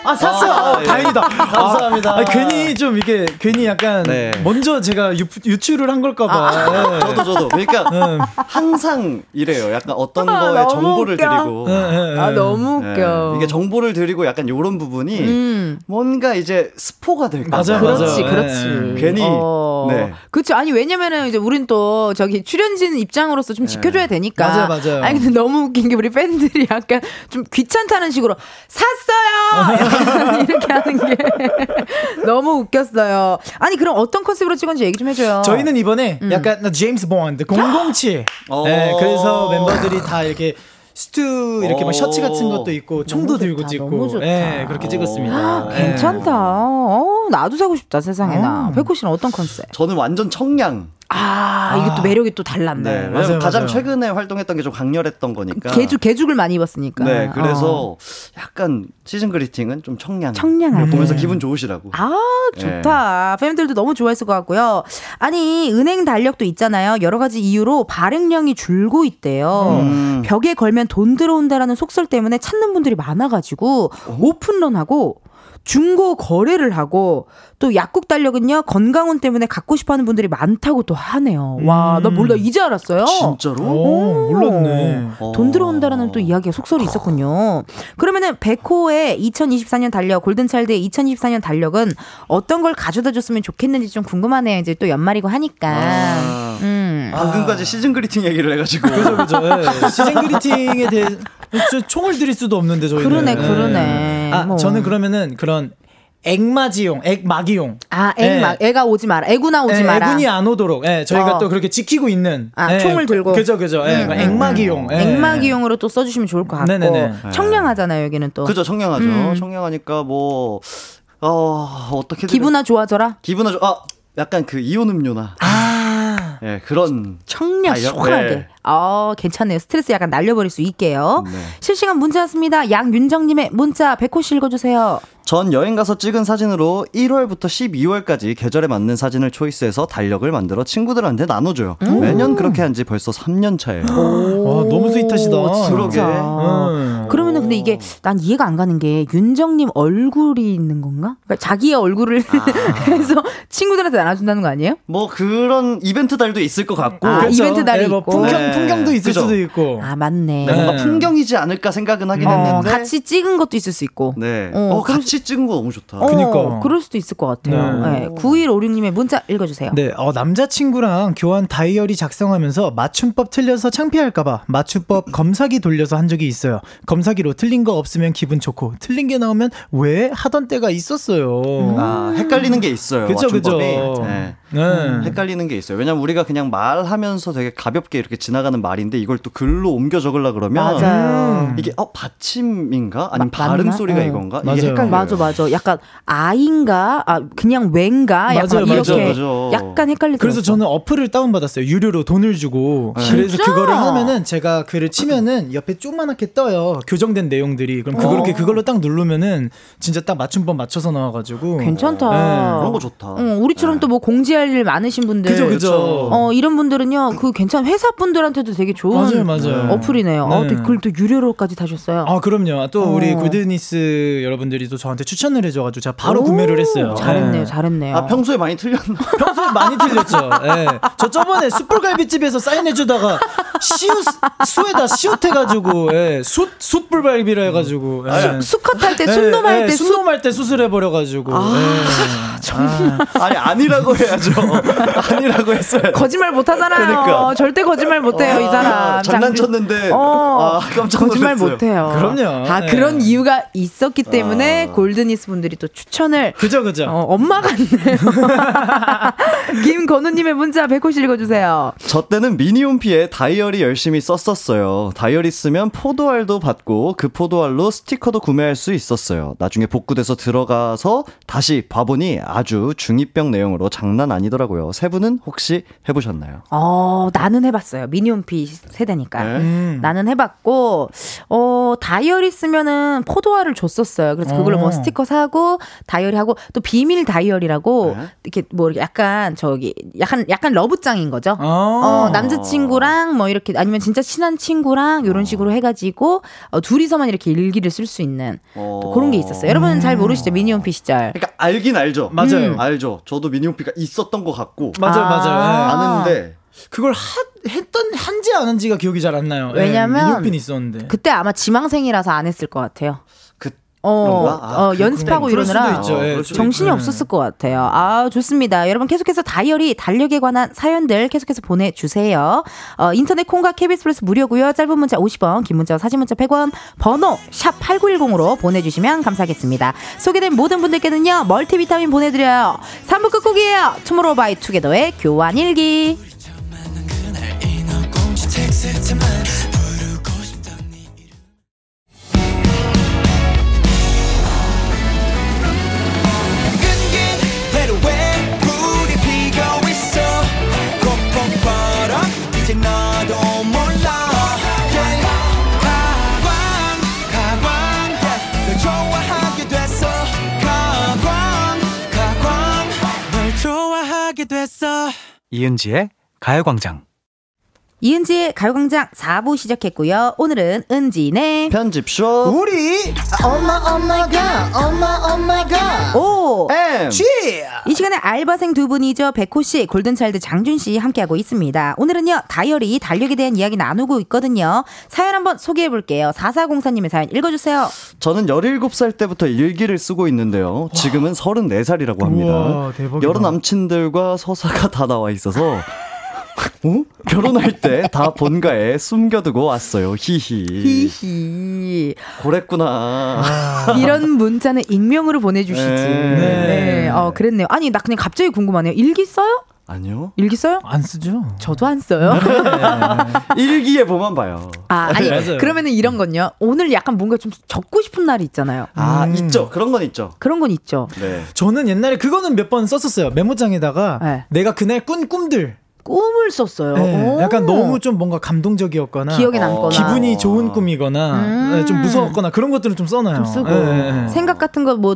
아 샀어요. 아, 어, 예. 다행이다. 감사합니다. 아, 괜히 좀 이게 괜히 약간 네. 먼저 제가 유, 유출을 한 걸까봐. 예. 저도 저도 그러니까 음. 항상 이래요. 약간 어떤 아, 거에 정보를 웃겨. 드리고 예. 아, 너무 예, 웃겨. 이게 정보를 드리고 약간 요런 부분이 음. 뭔가 이제 스포가 될까 맞아요, 봐. 그렇지, 맞아요. 그렇지. 괜히, 어, 네. 그렇죠. 아니 왜냐면은 이제 우린 또 저기 출연진 입장으로서 좀 지켜줘야 되니까. 맞아요, 맞아요. 아니 근데 너무 웃긴 게 우리 팬들이 약간 좀 귀찮다는 식으로 샀어요. 약간 이렇게 하는 게 너무 웃겼어요. 아니 그럼 어떤 컨셉으로 찍었는지 얘기 좀 해줘요. 저희는 이번에 음. 약간 제임스 본드 007. 어. 네, 그래서 멤버들이 다 이렇게 스투 이렇게 막 어. 셔츠 같은 것도 있고 총도 좋다, 들고 찍고. 네, 그렇게 찍었습니다. 아, 네. 괜찮다. 어, 나도 사고 싶다 세상에나. 백호 씨는 어떤 컨셉? 저는 완전 청량. 아, 이게 또 매력이 또 달랐네. 네, 맞아요, 가장 맞아요. 최근에 활동했던 게 좀 강렬했던 거니까. 개죽 개죽을 많이 입었으니까. 네, 그래서 어. 약간 season greeting은 좀 청량. 청량하게. 보면서 기분 좋으시라고. 아, 좋다. 팬들도 너무 좋아했을 것 같고요. 아니, 은행 달력도 있잖아요. 여러 가지 이유로 발행량이 줄고 있대요. 음. 벽에 걸면 돈 들어온다라는 속설 때문에 찾는 분들이 많아가지고 오픈런하고 중고 거래를 하고 또 약국 달력은요 건강원 때문에 갖고 싶어하는 분들이 많다고 또 하네요. 와, 나 몰라 이제 알았어요. 진짜로? 오, 몰랐네. 어. 돈 들어온다라는 또 이야기가 속설이 있었군요. 그러면은 백호의 2024년 달력, 골든차일드의 2024년 달력은 어떤 걸 가져다 줬으면 좋겠는지 좀 궁금하네요. 이제 또 연말이고 하니까. 아. 음. 방금까지 시즌 그리팅 얘기를 해가지고. 그죠 그죠. 예. 시즌 그리팅에 대해 저 총을 드릴 수도 없는데 저희는. 그러네, 예. 그러네. 아 뭐. 저는 그러면은 그런 액마지용, 액마기용. 아, 애, 마, 애가 오지 마라. 애구나 오지 예, 마라. 애군이 안 오도록 예, 저희가 어. 또 그렇게 지키고 있는 아, 예, 총을 들고. 그죠 그죠 예, 음, 음, 액마기용 예. 액마기용으로 또 써주시면 좋을 것 같고. 네네네. 청량하잖아요, 여기는 또. 그죠, 청량하죠. 음. 청량하니까 뭐, 어, 어떻게. 기분아 좋아져라. 기분아 좋, 아, 약간 그 이온 음료나. 아 예, 그런. 청량 아, 여- 시원하게. 네. 아, 괜찮네요. 스트레스 약간 날려버릴 수 있게요. 네. 실시간 문자 왔습니다. 양윤정님의 문자 백호 씨 읽어주세요. 전 여행 가서 찍은 사진으로 1월부터 12월까지 계절에 맞는 사진을 초이스해서 달력을 만들어 친구들한테 나눠줘요. 매년 그렇게 한 지 벌써 3년 차예요. 와, 너무 스윗하시다. 그러게. 음. 그러면은 근데 이게 난 이해가 안 가는 게 윤정님 얼굴이 있는 건가? 그러니까 자기의 얼굴을 해서 친구들한테 나눠준다는 거 아니에요? 뭐 그런 이벤트 달도 있을 것 같고. 아, 그렇죠. 이벤트 달이 예, 뭐 있고. 풍경 네. 풍경도 있을 그죠. 수도 있고 아 맞네. 네, 뭔가 네. 풍경이지 않을까 생각은 하긴 어, 했는데. 같이 찍은 것도 있을 수 있고. 네. 어, 어, 그럴 같이 찍은 거 너무 좋다. 어, 그니까. 그럴 수도 있을 것 같아요. 네. 네. 9156님의 문자 읽어주세요. 네, 어, 남자친구랑 교환 다이어리 작성하면서 맞춤법 틀려서 창피할까봐 맞춤법 검사기 돌려서 한 적이 있어요. 검사기로 틀린 거 없으면 기분 좋고 틀린 게 나오면 왜 하던 때가 있었어요. 아, 헷갈리는 게 있어요. 그죠, 그죠. 맞춤법이. 네. 네. 헷갈리는 게 있어요. 왜냐면 우리가 그냥 말하면서 되게 가볍게 이렇게 지나가는 말인데 이걸 또 글로 옮겨 적으려 그러면 맞아요. 이게 어 받침인가 아니면 마- 발음 맞나? 소리가 어. 이건가 맞아요. 이게 헷갈려요. 맞아, 맞아. 약간 아인가, 아 그냥 왠가, 약간 맞아요, 이렇게 맞아요. 약간 헷갈리더라고요. 그래서 저는 어플을 다운 받았어요. 유료로 돈을 주고. 그래서 진짜? 그거를 하면은 제가 글을 치면은 옆에 조그맣게 떠요. 교정된 내용들이. 그럼 그걸 이렇게 그걸로 딱 누르면은 진짜 딱 맞춤법 맞춰서 나와 가지고. 괜찮다. 네, 그런 거 좋다. 어, 우리처럼 또 뭐 공지 할 일 많으신 분들. 그죠, 그죠. 어, 이런 분들은요, 그 괜찮은 회사 분들한테도 되게 좋은 맞아요, 맞아요. 어플이네요. 어, 네. 또 그걸 또 유료로까지 다셨어요. 아, 그럼요. 또 우리 어. 골드니스 여러분들이 또 저한테 추천을 해줘가지고 제가 바로 오, 구매를 했어요. 잘했네요, 네. 잘했네요. 아 평소에 많이 틀렸나? 평소에 많이 틀렸죠. 예. 저 저번에 숯불갈비집에서 사인해주다가 시옷 수에다 시옷해가지고 예. 숯 숯불갈비라 해가지고 예. 수컷 할 때, 예, 순놈 할 예, 때, 수 순놈 할 때 수술해버려가지고 아, 예. 정말. 아 니 아니라고 해야죠. 아니라고 했어요. 거짓말 못 하잖아요. 그러니까. 절대 거짓말 못 해요, 이 아, 사람. 장난 쳤는데 어, 아, 깜짝 거짓말. 못 해요. 그럼요. 아, 네. 그런 이유가 있었기 때문에 아. 골드니스 분들이 또 추천을 그죠, 그죠. 어, 엄마 같네요. 김건우님의 문자 백호 씨 읽어주세요. 저 때는 미니홈피에 다이어리 열심히 썼었어요. 다이어리 쓰면 포도알도 받고 그 포도알로 스티커도 구매할 수 있었어요. 나중에 복구돼서 들어가서 다시 봐보니 아주 중2병 내용으로 장난 아니더라고요. 세 분은 혹시 해보셨나요? 어, 나는 해봤어요. 미니홈피 세대니까. 네? 음. 나는 해봤고, 어, 다이어리 쓰면은 포도알을 줬었어요. 그래서 그걸로 어. 뭐 스티커 사고, 다이어리 하고, 또 비밀 다이어리라고, 네? 이렇게 뭐 약간 저기, 약간, 약간 러브장인 거죠. 어. 어, 남자친구랑 뭐 이렇게 아니면 진짜 친한 친구랑 이런 식으로 해가지고, 어, 둘이서만 이렇게 일기를 쓸 수 있는 어. 또 그런 게 있었어요. 여러분은 잘 모르시죠? 미니홈피 시절. 그러니까 알긴 알죠. 맞아요. 음. 알죠. 저도 미니홈피가 있었던 것 같고 맞아요, 아. 맞아요. 예. 아는데 그걸 하, 했던 한지 안 한지가 기억이 잘 안 나요. 예, 왜냐면 미니홈피는 있었는데. 그때 아마 지망생이라서 안 했을 것 같아요. 그 어, 그런가? 아, 어, 연습하고 이러느라 있죠. 예, 정신이 예. 없었을 것 같아요. 아, 좋습니다. 여러분 계속해서 다이어리, 달력에 관한 사연들 계속해서 보내주세요. 어, 인터넷 콩과 KBS 플러스 무료고요. 짧은 문자 50원, 긴 문자, 사진 문자 100원, 번호 샵 8910으로 보내주시면 감사하겠습니다. 소개된 모든 분들께는요, 멀티비타민 보내드려요. 3부 끝곡이에요. 투모로우 바이 투게더의 교환일기. 이은지의 가요광장. 이은지의 가요광장 4부 시작했고요. 오늘은 은지네. 편집쇼 우리 엄마 엄마가 엄마 엄마가 오! M 쥐이 시간에 알바생 두 분이죠. 백호 씨, 골든차일드 장준 씨 함께하고 있습니다. 오늘은요, 다이어리, 달력에 대한 이야기 나누고 있거든요. 사연 한번 소개해 볼게요. 4404님의 사연 읽어주세요. 저는 17살 때부터 일기를 쓰고 있는데요. 지금은 34살이라고 합니다. 우와. 여러 남친들과 서사가 다 나와 있어서 어? 결혼할 때 다 본가에 숨겨두고 왔어요. 히히. 히히. 그랬구나. 이런 문자는 익명으로 보내주시지. 네. 네. 어, 그랬네요. 아니, 나 그냥 갑자기 궁금하네요. 일기 써요? 아니요. 일기 써요? 안 쓰죠. 저도 안 써요. 일기에 보면 봐요. 아, 아니, 맞아요. 그러면은 이런 건요. 오늘 약간 뭔가 좀 적고 싶은 날이 있잖아요. 아, 음. 있죠. 그런 건 있죠. 그런 건 있죠. 네. 저는 옛날에 그거는 몇 번 썼었어요. 메모장에다가 네. 내가 그날 꾼 꿈들. 꿈을 썼어요. 네, 오. 약간 너무 좀 뭔가 감동적이었거나 기억에 어, 남거나. 기분이 좋은 꿈이거나 음. 네, 좀 무서웠거나 그런 것들을 좀 써놔요. 좀 쓰고 네, 네. 생각 같은 거 뭐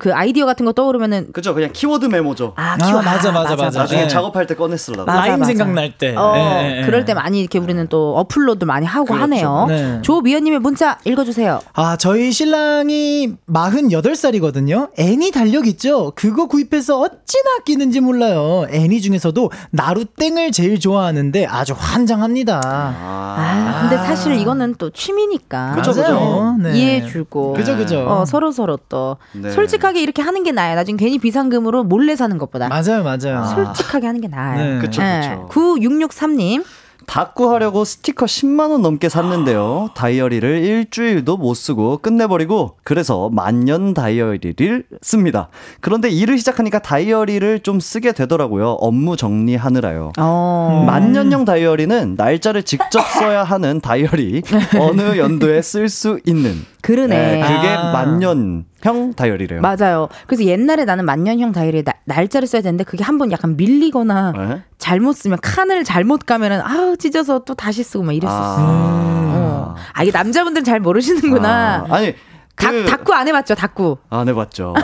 그 아이디어 같은 거 떠오르면은 그죠. 그냥 키워드 메모죠. 아, 아, 키워 맞아, 맞아, 맞아. 나중에 네. 작업할 때 꺼내 쓰려고. 라임 맞아. 생각날 때. 어, 네, 네, 그럴 네. 때 많이 이렇게 우리는 또 어플로도 많이 하고 그렇죠. 하네요. 네. 조미연님의 문자 읽어주세요. 아, 저희 신랑이 48살이거든요. 애니 달력 있죠? 그거 구입해서 어찌나 아끼는지 몰라요. 애니 중에서도 나루땡을 제일 좋아하는데 아주 환장합니다. 아, 근데 사실 이거는 또 취미니까 그죠. 그죠. 네. 이해해주고 그죠, 그죠. 어, 서로 서로 또 네. 솔직하게 이렇게 하는 게 나아요. 나중에 괜히 비상금으로 몰래 사는 것보다 맞아요, 맞아요. 솔직하게 하는 게 나아요. 네. 그쵸, 그쵸. 9663님. 닭구 하려고 스티커 10만원 넘게 샀는데요. 다이어리를 일주일도 못 쓰고 끝내버리고, 그래서 만년 다이어리를 씁니다. 그런데 일을 시작하니까 다이어리를 좀 쓰게 되더라고요. 업무 정리하느라요. 어. 만년형 다이어리는 날짜를 직접 써야 하는 다이어리. 어느 연도에 쓸 수 있는. 그러네. 네, 그게 아. 만년형 다이어리래요. 맞아요. 그래서 옛날에 나는 만년형 다이어리에 나- 날짜를 써야 되는데 그게 한 번 약간 밀리거나 네? 잘못 쓰면 칸을 잘못 가면은 아우 찢어서 또 다시 쓰고 막 이랬었어. 어. 아 이게 남자분들은 잘 모르시는구나. 아, 아니, 닭, 그, 닭구 안 해봤죠, 닭구. 안 해봤죠.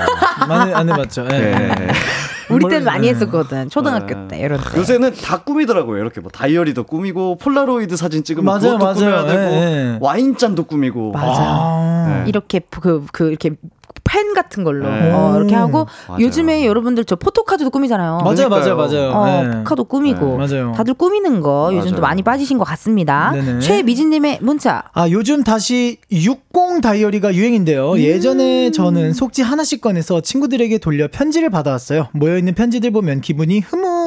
많이 안 해봤죠. 예. 네. 우리 때는 뭘- 많이 네. 했었거든. 초등학교 네. 때 이런 때. 요새는 다 꾸미더라고요. 이렇게 뭐 다이어리도 꾸미고 폴라로이드 사진 찍으면 맞아요, 그것도 꾸며야 맞아요. 되고 예, 예. 와인잔도 꾸미고. 맞아. 아. 네. 이렇게 그, 그, 이렇게 펜 같은 걸로 네. 어, 이렇게 하고 맞아요. 요즘에 여러분들 저 포토카드도 꾸미잖아요. 맞아요. 맞아요, 맞아요. 어, 네. 포카도 꾸미고 네, 맞아요. 다들 꾸미는 거 요즘 또 맞아요. 많이 빠지신 것 같습니다. 네네. 최미진님의 문자. 아, 요즘 다시 60 다이어리가 유행인데요. 음. 예전에 저는 속지 하나씩 꺼내서 친구들에게 돌려 편지를 받아왔어요. 모여 있는 편지들 보면 기분이 흐뭇.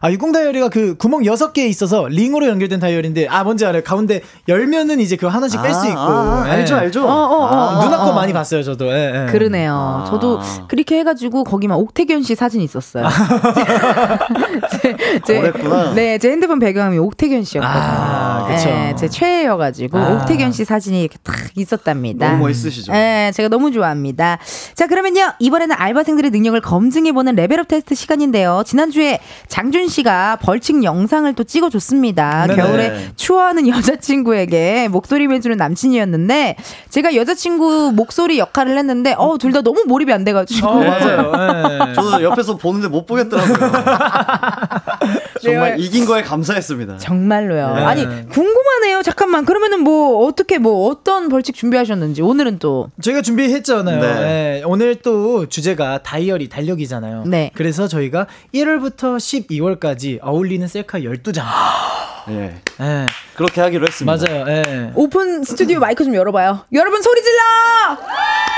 아, 60 다이어리가 그 구멍 6개 있어서 링으로 연결된 다이어리인데, 아, 뭔지 알아요. 가운데 열면은 이제 그거 하나씩 뺄 수 있고. 아, 예. 알죠, 알죠. 어, 어, 어. 아. 누나 거 많이 봤어요, 저도. 예, 예. 그러네요. 아. 저도 그렇게 해가지고 거기만 옥태견 씨 사진이 있었어요. 제, 제- 그랬구나. 네, 제 핸드폰 배경이 옥태견 씨였거든요. 아, 그쵸. 네, 제 최애여가지고 아. 옥태견 씨 사진이 이렇게 탁 있었답니다. 너무 멋있으시죠? 네, 제가 너무 좋아합니다. 자, 그러면요. 이번에는 알바생들의 능력을 검증해보는 레벨업 테스트 시간인데요. 지난주에 장준 씨가 벌칙 영상을 또 찍어줬습니다. 네네. 겨울에 추워하는 여자친구에게 목소리 매주는 남친이었는데 제가 여자친구 목소리 역할을 했는데 어, 둘 다 너무 몰입이 안 돼가지고. 어, 맞아요. 예. 저도 옆에서 보는데 못 보겠더라고요. 정말 네. 이긴 거에 감사했습니다. 정말로요. 네. 아니 궁금하네요. 잠깐만. 그러면은 뭐 어떻게 뭐 어떤 벌칙 준비하셨는지 오늘은 또 저희가 준비했잖아요. 네. 예, 오늘 또 주제가 다이어리 달력이잖아요. 네. 그래서 저희가 1월부터 12월까지 어울리는 셀카 12장. 예. 예. 그렇게 하기로 했습니다. 맞아요. 예. 오픈 스튜디오 마이크 좀 열어봐요. 여러분 소리 질러!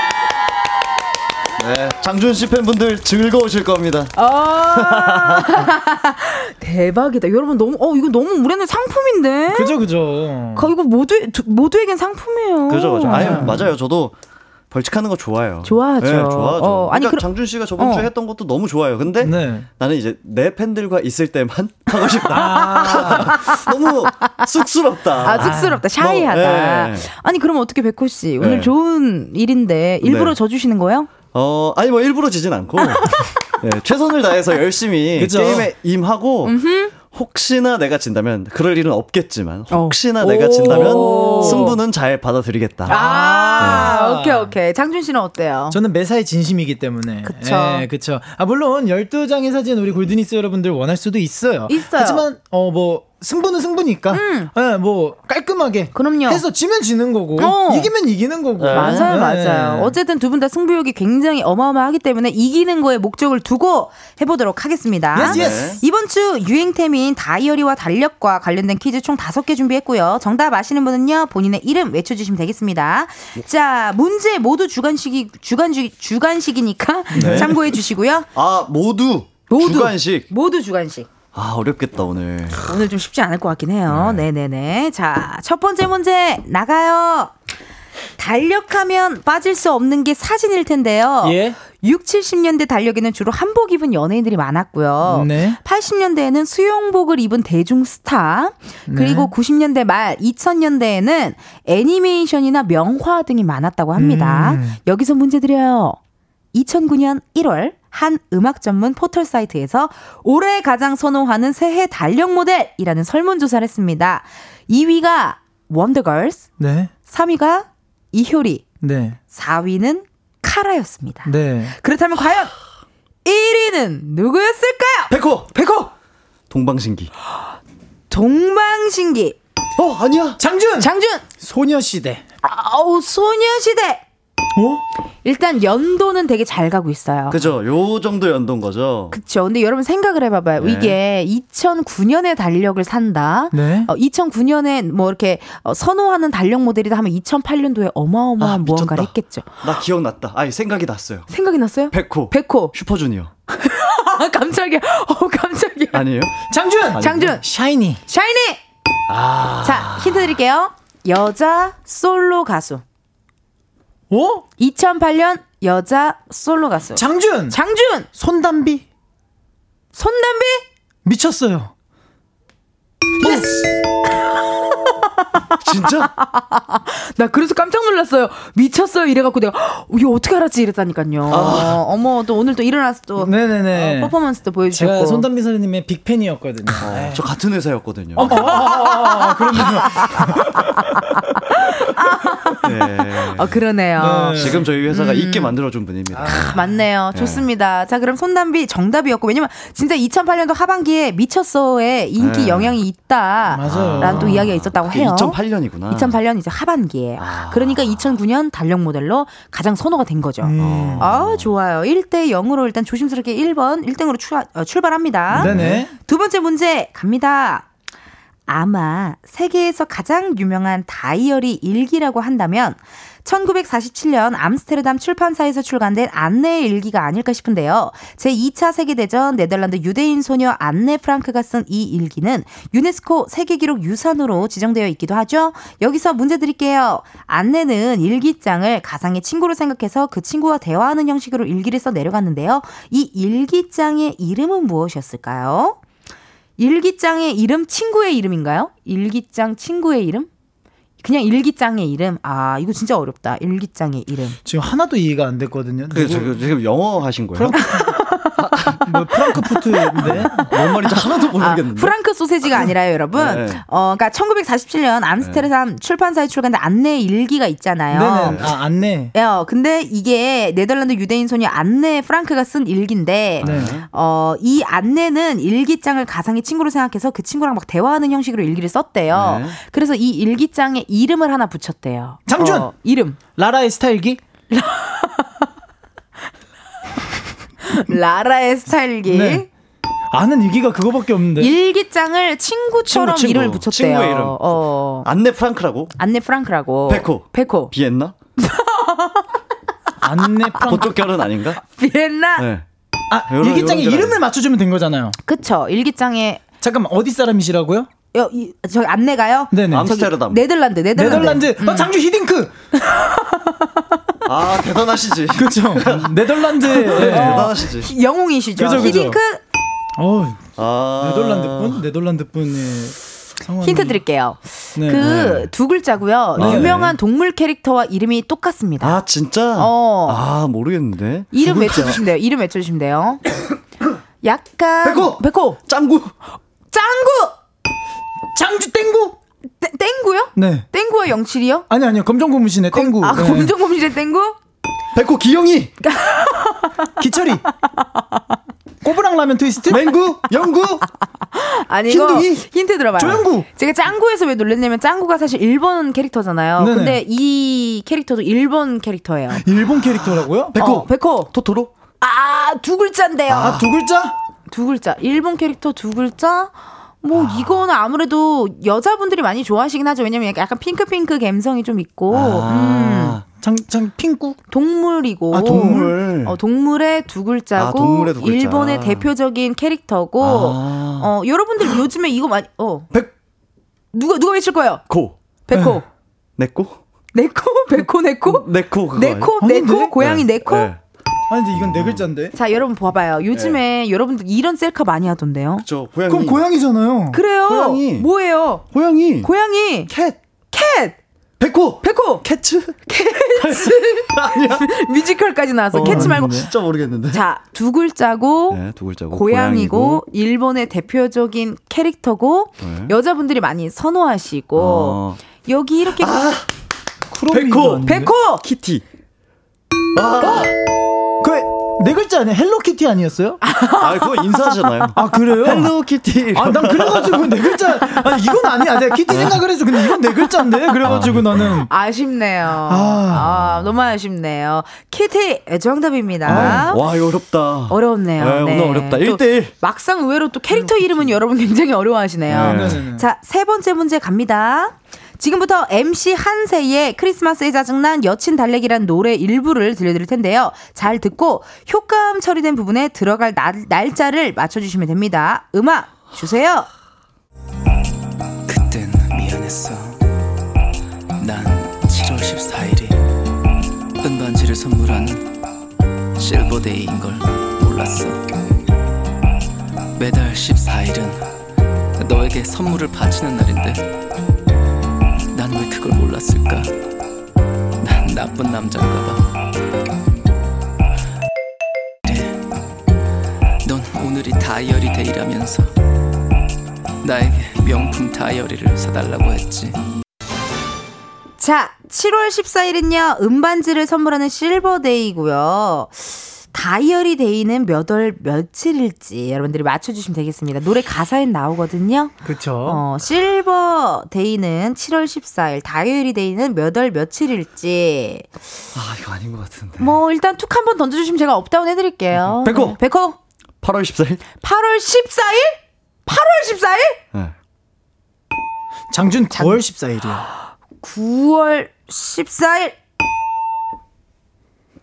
네, 장준 씨 팬분들 즐거우실 겁니다. 아 대박이다. 여러분 너무 어 이거 너무 우리는 상품인데. 그죠, 그죠. 거 이거 모두 두- 모두에겐 상품이에요. 그죠, 그죠. 아니, 맞아요. 저도 벌칙하는 거 좋아요. 좋아하죠. 네, 좋아하죠. 어, 아니, 그러니까 그럼- 장준 씨가 저번 어. 주에 했던 것도 너무 좋아요. 근데 네. 나는 이제 내 팬들과 있을 때만 하고 싶다. 아, 너무 쑥스럽다. 아 쑥스럽다, 샤이하다. 네. 아니 그럼 어떻게 백호 씨 오늘 네. 좋은 일인데 일부러 네. 져주시는 거예요? 어, 아니 뭐 일부러 지진 않고 네, 최선을 다해서 열심히 그죠. 게임에 임하고 혹시나 내가 진다면 그럴 일은 없겠지만 어. 혹시나 내가 오. 진다면 승부는 잘 받아들이겠다. 아, 네. 오케이 오케이. 장준 씨는 어때요? 저는 매사에 진심이기 때문에. 그쵸. 예, 그쵸. 아, 물론 12장의 사진 우리 골드니스 여러분들 원할 수도 있어요. 있어요. 하지만, 어, 뭐, 승부는 승부니까. 음. 예, 뭐, 깔끔하게. 그럼요. 해서 지면 지는 거고. 어. 이기면 이기는 거고. 맞아요, 예. 맞아요. 어쨌든 두 분 다 승부욕이 굉장히 어마어마하기 때문에 이기는 거에 목적을 두고 해보도록 하겠습니다. Yes, yes. 이번 주 유행템인 다이어리와 달력과 관련된 퀴즈 총 다섯 개 준비했고요. 정답 아시는 분은요, 본인의 이름 외쳐주시면 되겠습니다. 자, 문제 모두 주간식이, 주간식, 주간식이니까 네. 참고해 주시고요. 아 모두, 모두. 주간식. 모두 주간식. 아 어렵겠다 오늘. 오늘 좀 쉽지 않을 것 같긴 해요. 네. 네네 자, 첫 번째 문제 나가요. 달력하면 빠질 수 없는 게 사진일 텐데요. 예. 6, 70년대 달력에는 주로 한복 입은 연예인들이 많았고요. 네. 80년대에는 수영복을 입은 대중 스타, 그리고 90년대 말 2000년대에는 애니메이션이나 명화 등이 많았다고 합니다. 음. 여기서 문제 드려요. 2009년 1월 한 음악 전문 포털 사이트에서 올해 가장 선호하는 새해 달력 모델이라는 설문조사를 했습니다. 2위가 원더걸스, 네. 3위가 이효리, 네. 4위는 카라였습니다. 네. 그렇다면 과연 1위는 누구였을까요? 백호, 백호! 동방신기. 동방신기, 어 아니야. 장준! 장준, 소녀시대. 아우 소녀시대. 어? 일단 연도는 되게 잘 가고 있어요. 그죠. 요 정도 연도인 거죠. 그쵸. 근데 여러분 생각을 해봐봐요. 네. 이게 2009년에 달력을 산다. 네. 어, 2009년에 뭐 이렇게 어, 선호하는 달력 모델이다 하면 2008년도에 어마어마한 아, 무언가를. 했겠죠. 나 기억났다. 아니 생각이 났어요. 생각이 났어요? 백호. 백호. 슈퍼주니어. 아, 깜짝이야. 어, 깜짝이야. 아니에요? 장준! 장준, 샤이니. 샤이니! 아. 자, 힌트 드릴게요. 여자 솔로 가수. 어? 2008년 여자 솔로 가수. 장준! 장준! 손담비. 손담비? 미쳤어요. 진짜? 나 그래서 깜짝 놀랐어요. 미쳤어요. 이래갖고 내가, 헉, 이거 어떻게 알았지? 이랬다니까요. 어, 어머, 또 오늘 또 일어나서 또 네네네. 어, 퍼포먼스도 보여주셨고. 제가 손담비 선생님의 빅팬이었거든요. 어, 네. 저 같은 회사였거든요. 아, 그럼요. 네. 어, 그러네요. 지금 저희 회사가 음. 있게 만들어준 분입니다. 맞네요. 네. 좋습니다. 자, 그럼 손담비 정답이었고, 왜냐면 진짜 2008년도 하반기에 미쳤어의 인기 네. 영향이 있다. 맞아요. 라는 또 이야기가 있었다고 해요. 2008년이구나. 2008년 이제 하반기에. 그러니까 2009년 달력 모델로 가장 선호가 된 거죠. 음. 아, 좋아요. 1대 0으로 일단 조심스럽게 1번, 1등으로 출, 어, 출발합니다. 네네. 두 번째 문제 갑니다. 아마 세계에서 가장 유명한 다이어리 일기라고 한다면 1947년 암스테르담 출판사에서 출간된 안내 일기가 아닐까 싶은데요. 제2차 세계대전 네덜란드 유대인 소녀 안네 프랑크가 쓴 이 일기는 유네스코 세계기록 유산으로 지정되어 있기도 하죠. 여기서 문제 드릴게요. 안내는 일기장을 가상의 친구로 생각해서 그 친구와 대화하는 형식으로 일기를 써 내려갔는데요. 이 일기장의 이름은 무엇이었을까요? 일기장의 이름 친구의 이름인가요? 일기장 친구의 이름? 그냥 일기장의 이름. 아, 이거 진짜 어렵다. 일기장의 이름. 지금 하나도 이해가 안 됐거든요. 그, 누구- 지금, 지금 영어 하신 거예요? 뭐 프랑크푸트인데 뭔 말인지 하나도 아, 모르겠는데. 프랑크 소세지가 아니라요, 여러분. 네. 어, 그러니까 1947년 암스테르담 출판사에 출간된 안내 일기가 있잖아요. 네네. 아 안내. 어, 근데 이게 네덜란드 유대인 소녀 안네 프랑크가 쓴 일기인데, 네. 어, 이 안내는 일기장을 가상의 친구로 생각해서 그 친구랑 막 대화하는 형식으로 일기를 썼대요. 네. 그래서 이 일기장에 이름을 하나 붙였대요. 장준! 어, 이름. 라라의 스타일기? 라라의 스타일기. 네. 아는 일기가 그거밖에 없는데. 일기장을 친구처럼 친구, 친구. 이름을 붙였대요. 친구의 이름. 어. 안내 프랑크라고? 안네 프랑크라고. 베코. 베코. 비엔나? 안내 프랑크. 그쪽 결은 아닌가? 비엔나. 네. 아 요런- 일기장에 요런 이름을 맞춰주면 된 거잖아요. 그쵸. 일기장에 잠깐만 어디 사람이시라고요? 여, 이, 저기 안내가요? 네네. 암스테르담. 네덜란드, 네덜란드. 네덜란드. 음. 어, 장주 히딩크. 아, 대단하시지. 그렇죠. 네덜란드. 어. 예. 대단하시지. 영웅이시죠. 그죠, 그죠. 히딩크 어, 아. 네덜란드 분? 네덜란드 분의 성함이 힌트 드릴게요. 네. 그두 글자고요. 네. 유명한 동물 캐릭터와 이름이 똑같습니다. 아, 진짜? 어. 아, 모르겠는데. 이름. 외쳐주시면 돼요. 이름 외쳐주시면 돼요. 약간 백호! 백호 짱구! 짱구 장준 땡구? 땡- 땡구요? 네. 땡구와 영칠이요? 아니 아니요. 검정고무신의 땡구. 아 네. 검정고무신의 땡구? 백호 기영이! 기철이. 꼬부랑 라면 트위스트? 맹구! 영구! 아니 흰둥이? 힌트 들어봐요. 조영구! 제가 짱구에서 왜 놀랐냐면 짱구가 사실 일본 캐릭터잖아요. 네네. 근데 이 캐릭터도 일본 캐릭터예요. 일본 캐릭터라고요? 백호! 어, 백호. 토토로? 아, 두 글자인데요. 아, 두 글자? 두 글자. 일본 캐릭터 두 글자? 뭐 이거는 아무래도 여자분들이 많이 좋아하시긴 하죠. 왜냐면 약간 핑크핑크 감성이 좀 있고 음, 장, 장, 핑구? 동물이고 아, 동물. 어, 동물의 두 글자고 아, 동물의 두 글자. 일본의 대표적인 캐릭터고 아. 어, 여러분들 요즘에 이거 많이 어 백, 누가 누가 외칠 거예요? 고. 백호. 네코? 네코? 백호 네코? 네코 그거. 네코? 아닌데? 네코? 고양이 네. 네코? 네. 아니, 근데 이건 네 글자인데. 자, 여러분 봐봐요. 요즘에 여러분들 이런 셀카 많이 하던데요. 저 고양이. 그럼 고양이잖아요. 그래요. 고양이. 뭐예요? 고양이. 고양이. Cat. Cat. 백호. 백호. Cats. 아니야. 뮤지컬까지 나왔어. 어, Cats 말고. 진짜 모르겠는데. 자, 두 글자고 네, 두 글자고. 고양이고 일본의 대표적인 캐릭터고 네. 여자분들이 많이 선호하시고 어. 여기 이렇게 쿠로미도 백호. 아닌데? 백호. 키티. 그 네 글자 아니야? 헬로키티 아니었어요? 아, 그거 인사잖아요. 아, 그래요? 헬로 키티. 아, 난 그래가지고 네 글자. 아니, 이건 아니야. 내가 키티 생각을 했어. 근데 이건 네 글자인데? 그래가지고 나는. 아쉽네요. 아. 아, 너무 아쉽네요. 키티 정답입니다. 아, 와, 이거 어렵다. 어렵네요. 네, 네. 오늘 어렵다. 또 1대1. 막상 의외로 또 캐릭터 이름은 여러분 굉장히 어려워하시네요. 네. 네네네. 자, 세 번째 문제 갑니다. 지금부터 MC 한세의 크리스마스에 짜증난 여친 달래기란 노래 일부를 들려드릴 텐데요. 잘 듣고 효과음 처리된 부분에 들어갈 날, 날짜를 맞춰주시면 됩니다. 음악 주세요. 그땐 미안했어. 난 7월 14일이 은반지를 선물하는 실버데이인 걸 몰랐어. 매달 14일은 너에게 선물을 바치는 날인데 몰랐을까? 난 나쁜 남자인가 봐. 그래. 넌 오늘이 다이어리 데이라면서 나에게 명품 다이어리를 사달라고 했지. 자, 7월 14일은요, 은반지를 선물하는 실버데이고요. 다이어리 데이는 몇 월 며칠일지 여러분들이 맞춰주시면 되겠습니다. 노래 가사에 나오거든요. 그쵸. 어, 실버 데이는 7월 14일, 다이어리 데이는 몇 월 며칠일지. 아 이거 아닌 것 같은데. 뭐, 일단 툭 한번 던져주시면 제가 up down 해드릴게요. 백호! 네. 백호! 8월 14일. 8월 14일? 8월 14일? 네. 장준 9월 14일이요. 9월 14일.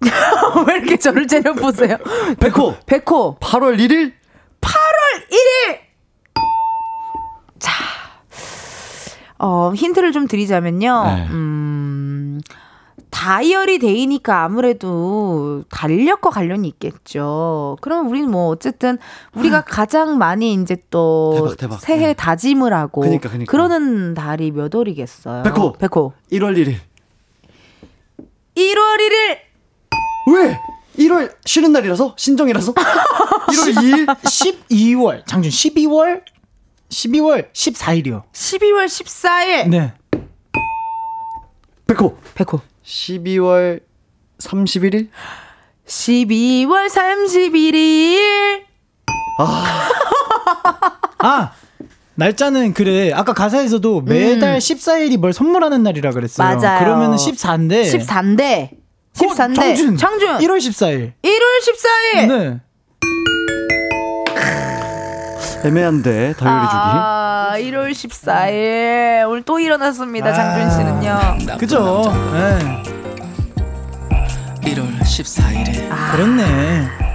왜 이렇게 저를 째려보세요? 백호. 백호. 8월 1일. 8월 1일! 자, 어, 힌트를 좀 드리자면요. 네. 음, 다이어리 데이니까 아무래도 달력과 관련이 있겠죠. 그럼 우리는 뭐 어쨌든 우리가 가장 많이 이제 또 음. 대박, 대박. 새해 네. 다짐을 하고 그니까, 그니까. 그러는 달이 몇 월이겠어요? 백호. 백호. 1월 1일. 1월 1일 왜? 1월 쉬는 날이라서 신정이라서 1월 2일 12월. 장준 12월 12월 14일이요. 12월 14일 네. 백호 백호 12월 31일 12월 31일 아 날짜는 그래. 아까 가사에서도 매달 14일이 뭘 선물하는 날이라 그랬어요. 음. 맞아요. 그러면은 14인데. 14인데 14인데 장준. 장준 1월 14일. 1월 14일 네. 애매한데 다이어리 주기 아, 1월 14일 오늘 또 일어났습니다. 장준 씨는요. 그죠. 남자인가? 네. 1월 14일에 아. 그렇네.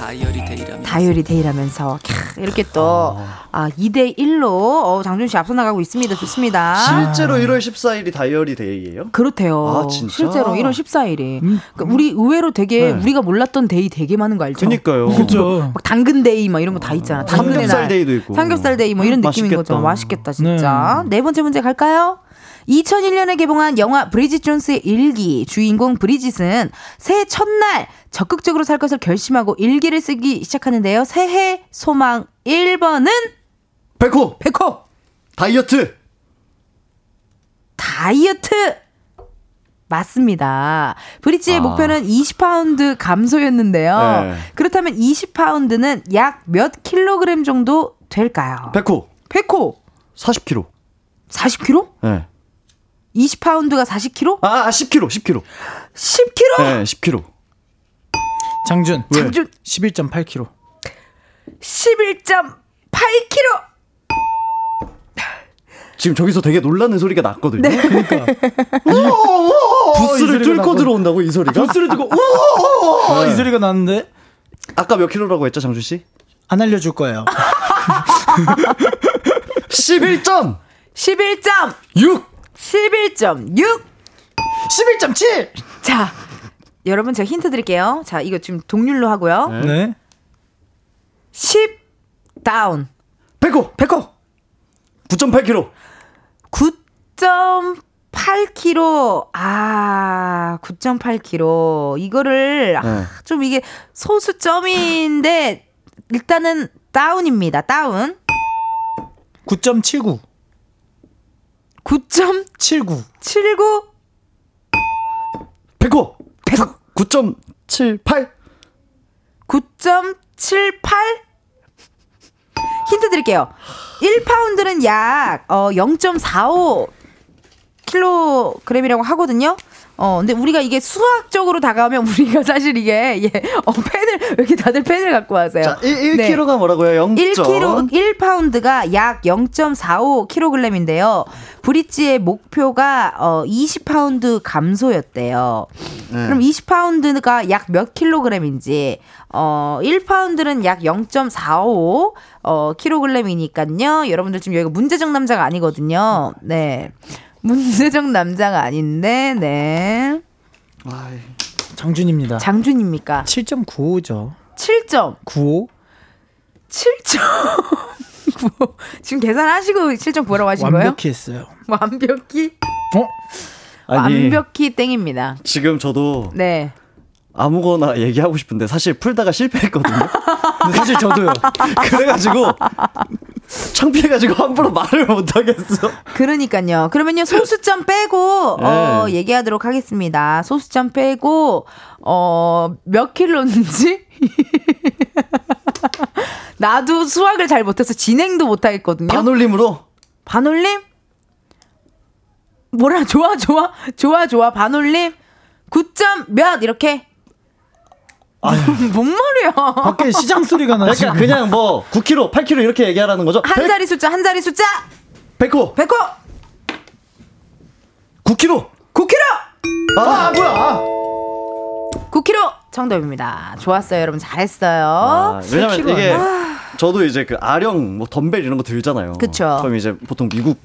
다이어리 데이라면서 다이어리 데이라면서 캬, 이렇게 또 아, 2대 1로 어, 장준 씨 앞서 나가고 있습니다. 좋습니다. 실제로 1월 14일이 다이어리 데이예요? 그렇대요. 아, 진짜? 실제로 1월 14일이. 그러니까 우리 의외로 되게 네. 우리가 몰랐던 데이 되게 많은 거 알죠? 그니까요 그죠. 막 당근 데이 막 이런 거 다 있잖아. 당근의 삼겹살 날. 데이도 있고 삼겹살 데이 뭐 이런 느낌인 맛있겠다. 거죠. 맛있겠다 진짜. 네. 번째 문제 갈까요? 2001년에 개봉한 영화 브리짓 존스의 일기 주인공 브리짓은 새해 첫날 적극적으로 살 것을 결심하고 일기를 쓰기 시작하는데요. 새해 소망 1번은 백호 백호 다이어트 다이어트 맞습니다. 브리짓의 아. 목표는 20파운드 감소였는데요. 네. 그렇다면 20파운드는 약 몇 킬로그램 정도 될까요? 백호 백호 40kg 40kg? 네. 20파운드가 40kg? 아, 아 10kg 10kg 10kg? 네 10kg 장준. 왜? 장준 11.8kg. 11.8kg. 지금 저기서 되게 놀라는 소리가 났거든요 그러니까 부스를 뚫고. 들어온다고 이 소리가 부스를 두고 우와! 이 소리가 나는데 아까 몇 킬로라고 했죠 장준 씨? 안 알려줄 거예요. 11점 11점 6 11.6. 11.7. 자, 여러분 제가 힌트 드릴게요. 자, 이거 지금 동률로 하고요. 네. 10 다운. 백호 백호 9.8kg 9.8kg. 아, 9.8kg. 이거를 아, 네. 좀 이게 소수점인데 일단은 다운입니다. 다운. 9.79. 9.79. 79. 백호 9.78 9.78? 힌트 드릴게요. 1파운드는 약, 어, 0.45 킬로그램이라고 하거든요. 어, 근데 우리가 이게 수학적으로 다가오면 우리가 사실 이게, 예, 어, 펜을, 왜 이렇게 다들 펜을 갖고 하세요? 자, 1, 네. 1kg가 뭐라고요? 0. 1kg, 1파운드가 약 0.45kg인데요. 브릿지의 목표가 어 20파운드 감소였대요. 네. 그럼 20파운드가 약 몇 킬로그램인지 어 1파운드는 약 0.45 어 킬로그램이니까요. 여러분들 지금 여기가 문제적 남자가 아니거든요. 네. 문제적 남자가 아닌데 네. 장준입니다. 장준입니까? 7.95죠. 7점. 95. 7.95. 지금 계산하시고 7.9라고 하신 거예요? 완벽히 했어요. 완벽히? 어? 아니 완벽히 땡입니다. 지금 저도 네. 아무거나 얘기하고 싶은데 사실 풀다가 실패했거든요. 근데 사실 저도요. 그래가지고 창피해가지고 함부로 말을 못하겠어. 그러니까요. 그러면요 소수점 빼고 어, 네. 얘기하도록 하겠습니다. 소수점 빼고 어, 몇 킬로인지 나도 수학을 잘 못해서 진행도 못하겠거든요. 반올림으로 반올림? 뭐라 좋아 좋아 좋아 좋아 반올림 9점 몇 이렇게 뭔 말이야? 밖에 시장 소리가 나. 그러니까 그냥 뭐 9kg, 8kg 이렇게 얘기하라는 거죠. 한 자리 숫자 한 자리 숫자 100호, 100호 9kg. 9kg 아 뭐야? 9kg 정답입니다. 좋았어요, 여러분 잘했어요. 아, 왜냐면 9kg. 이게 아, 저도 이제 그 아령, 뭐 덤벨 이런 거 들잖아요. 그쵸. 그럼 이제 보통 미국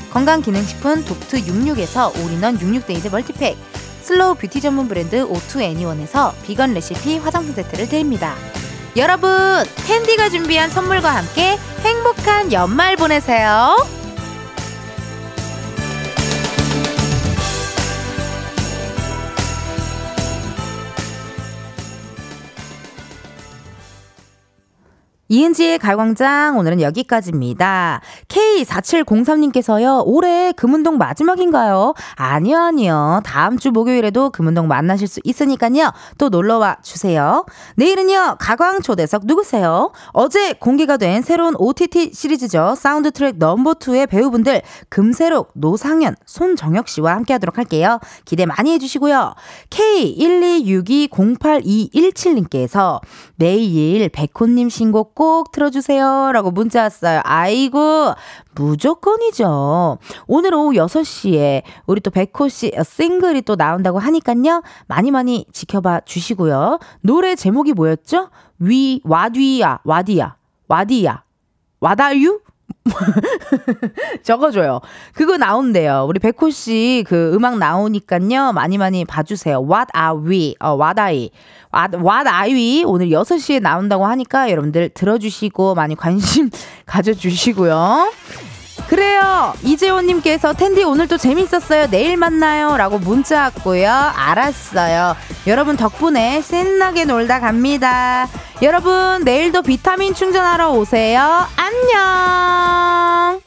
건강기능식품 독트 66에서 올인원 66데이즈 멀티팩, 슬로우 뷰티 전문 브랜드 오투 애니원에서 비건 레시피 화장품 세트를 드립니다. 여러분, 캔디가 준비한 선물과 함께 행복한 연말 보내세요. 이은지의 가요광장 오늘은 여기까지입니다. K4703님께서요. 올해 금운동 마지막인가요? 아니요, 아니요. 다음 주 목요일에도 금운동 만나실 수 있으니까요. 또 놀러와 주세요. 내일은요. 가광 초대석 누구세요? 어제 공개가 된 새로운 OTT 시리즈죠. 사운드 트랙 넘버2의 배우분들 금새록, 노상현, 손정혁 씨와 함께 하도록 할게요. 기대 많이 해주시고요. K126208217님께서 내일 백호님 신곡 꼭 틀어주세요. 라고 문자 왔어요. 아이고, 무조건이죠. 오늘 오후 6시에 우리 또 백호 씨 싱글이 또 나온다고 하니깐요. 많이 많이 지켜봐 주시고요. 노래 제목이 뭐였죠? 위, 와디야, 와디야, 와디야. 와다유? 적어줘요. 그거 나온대요. 우리 백호 씨 그 음악 나오니까요. 많이 많이 봐주세요. What are we? 어, what are we? What, what are we? 오늘 6시에 나온다고 하니까 여러분들 들어주시고 많이 관심 가져주시고요. 그래요. 이재호님께서 텐디 오늘도 재밌었어요. 내일 만나요. 라고 문자 왔고요. 알았어요. 여러분 덕분에 신나게 놀다 갑니다. 여러분 내일도 비타민 충전하러 오세요. 안녕.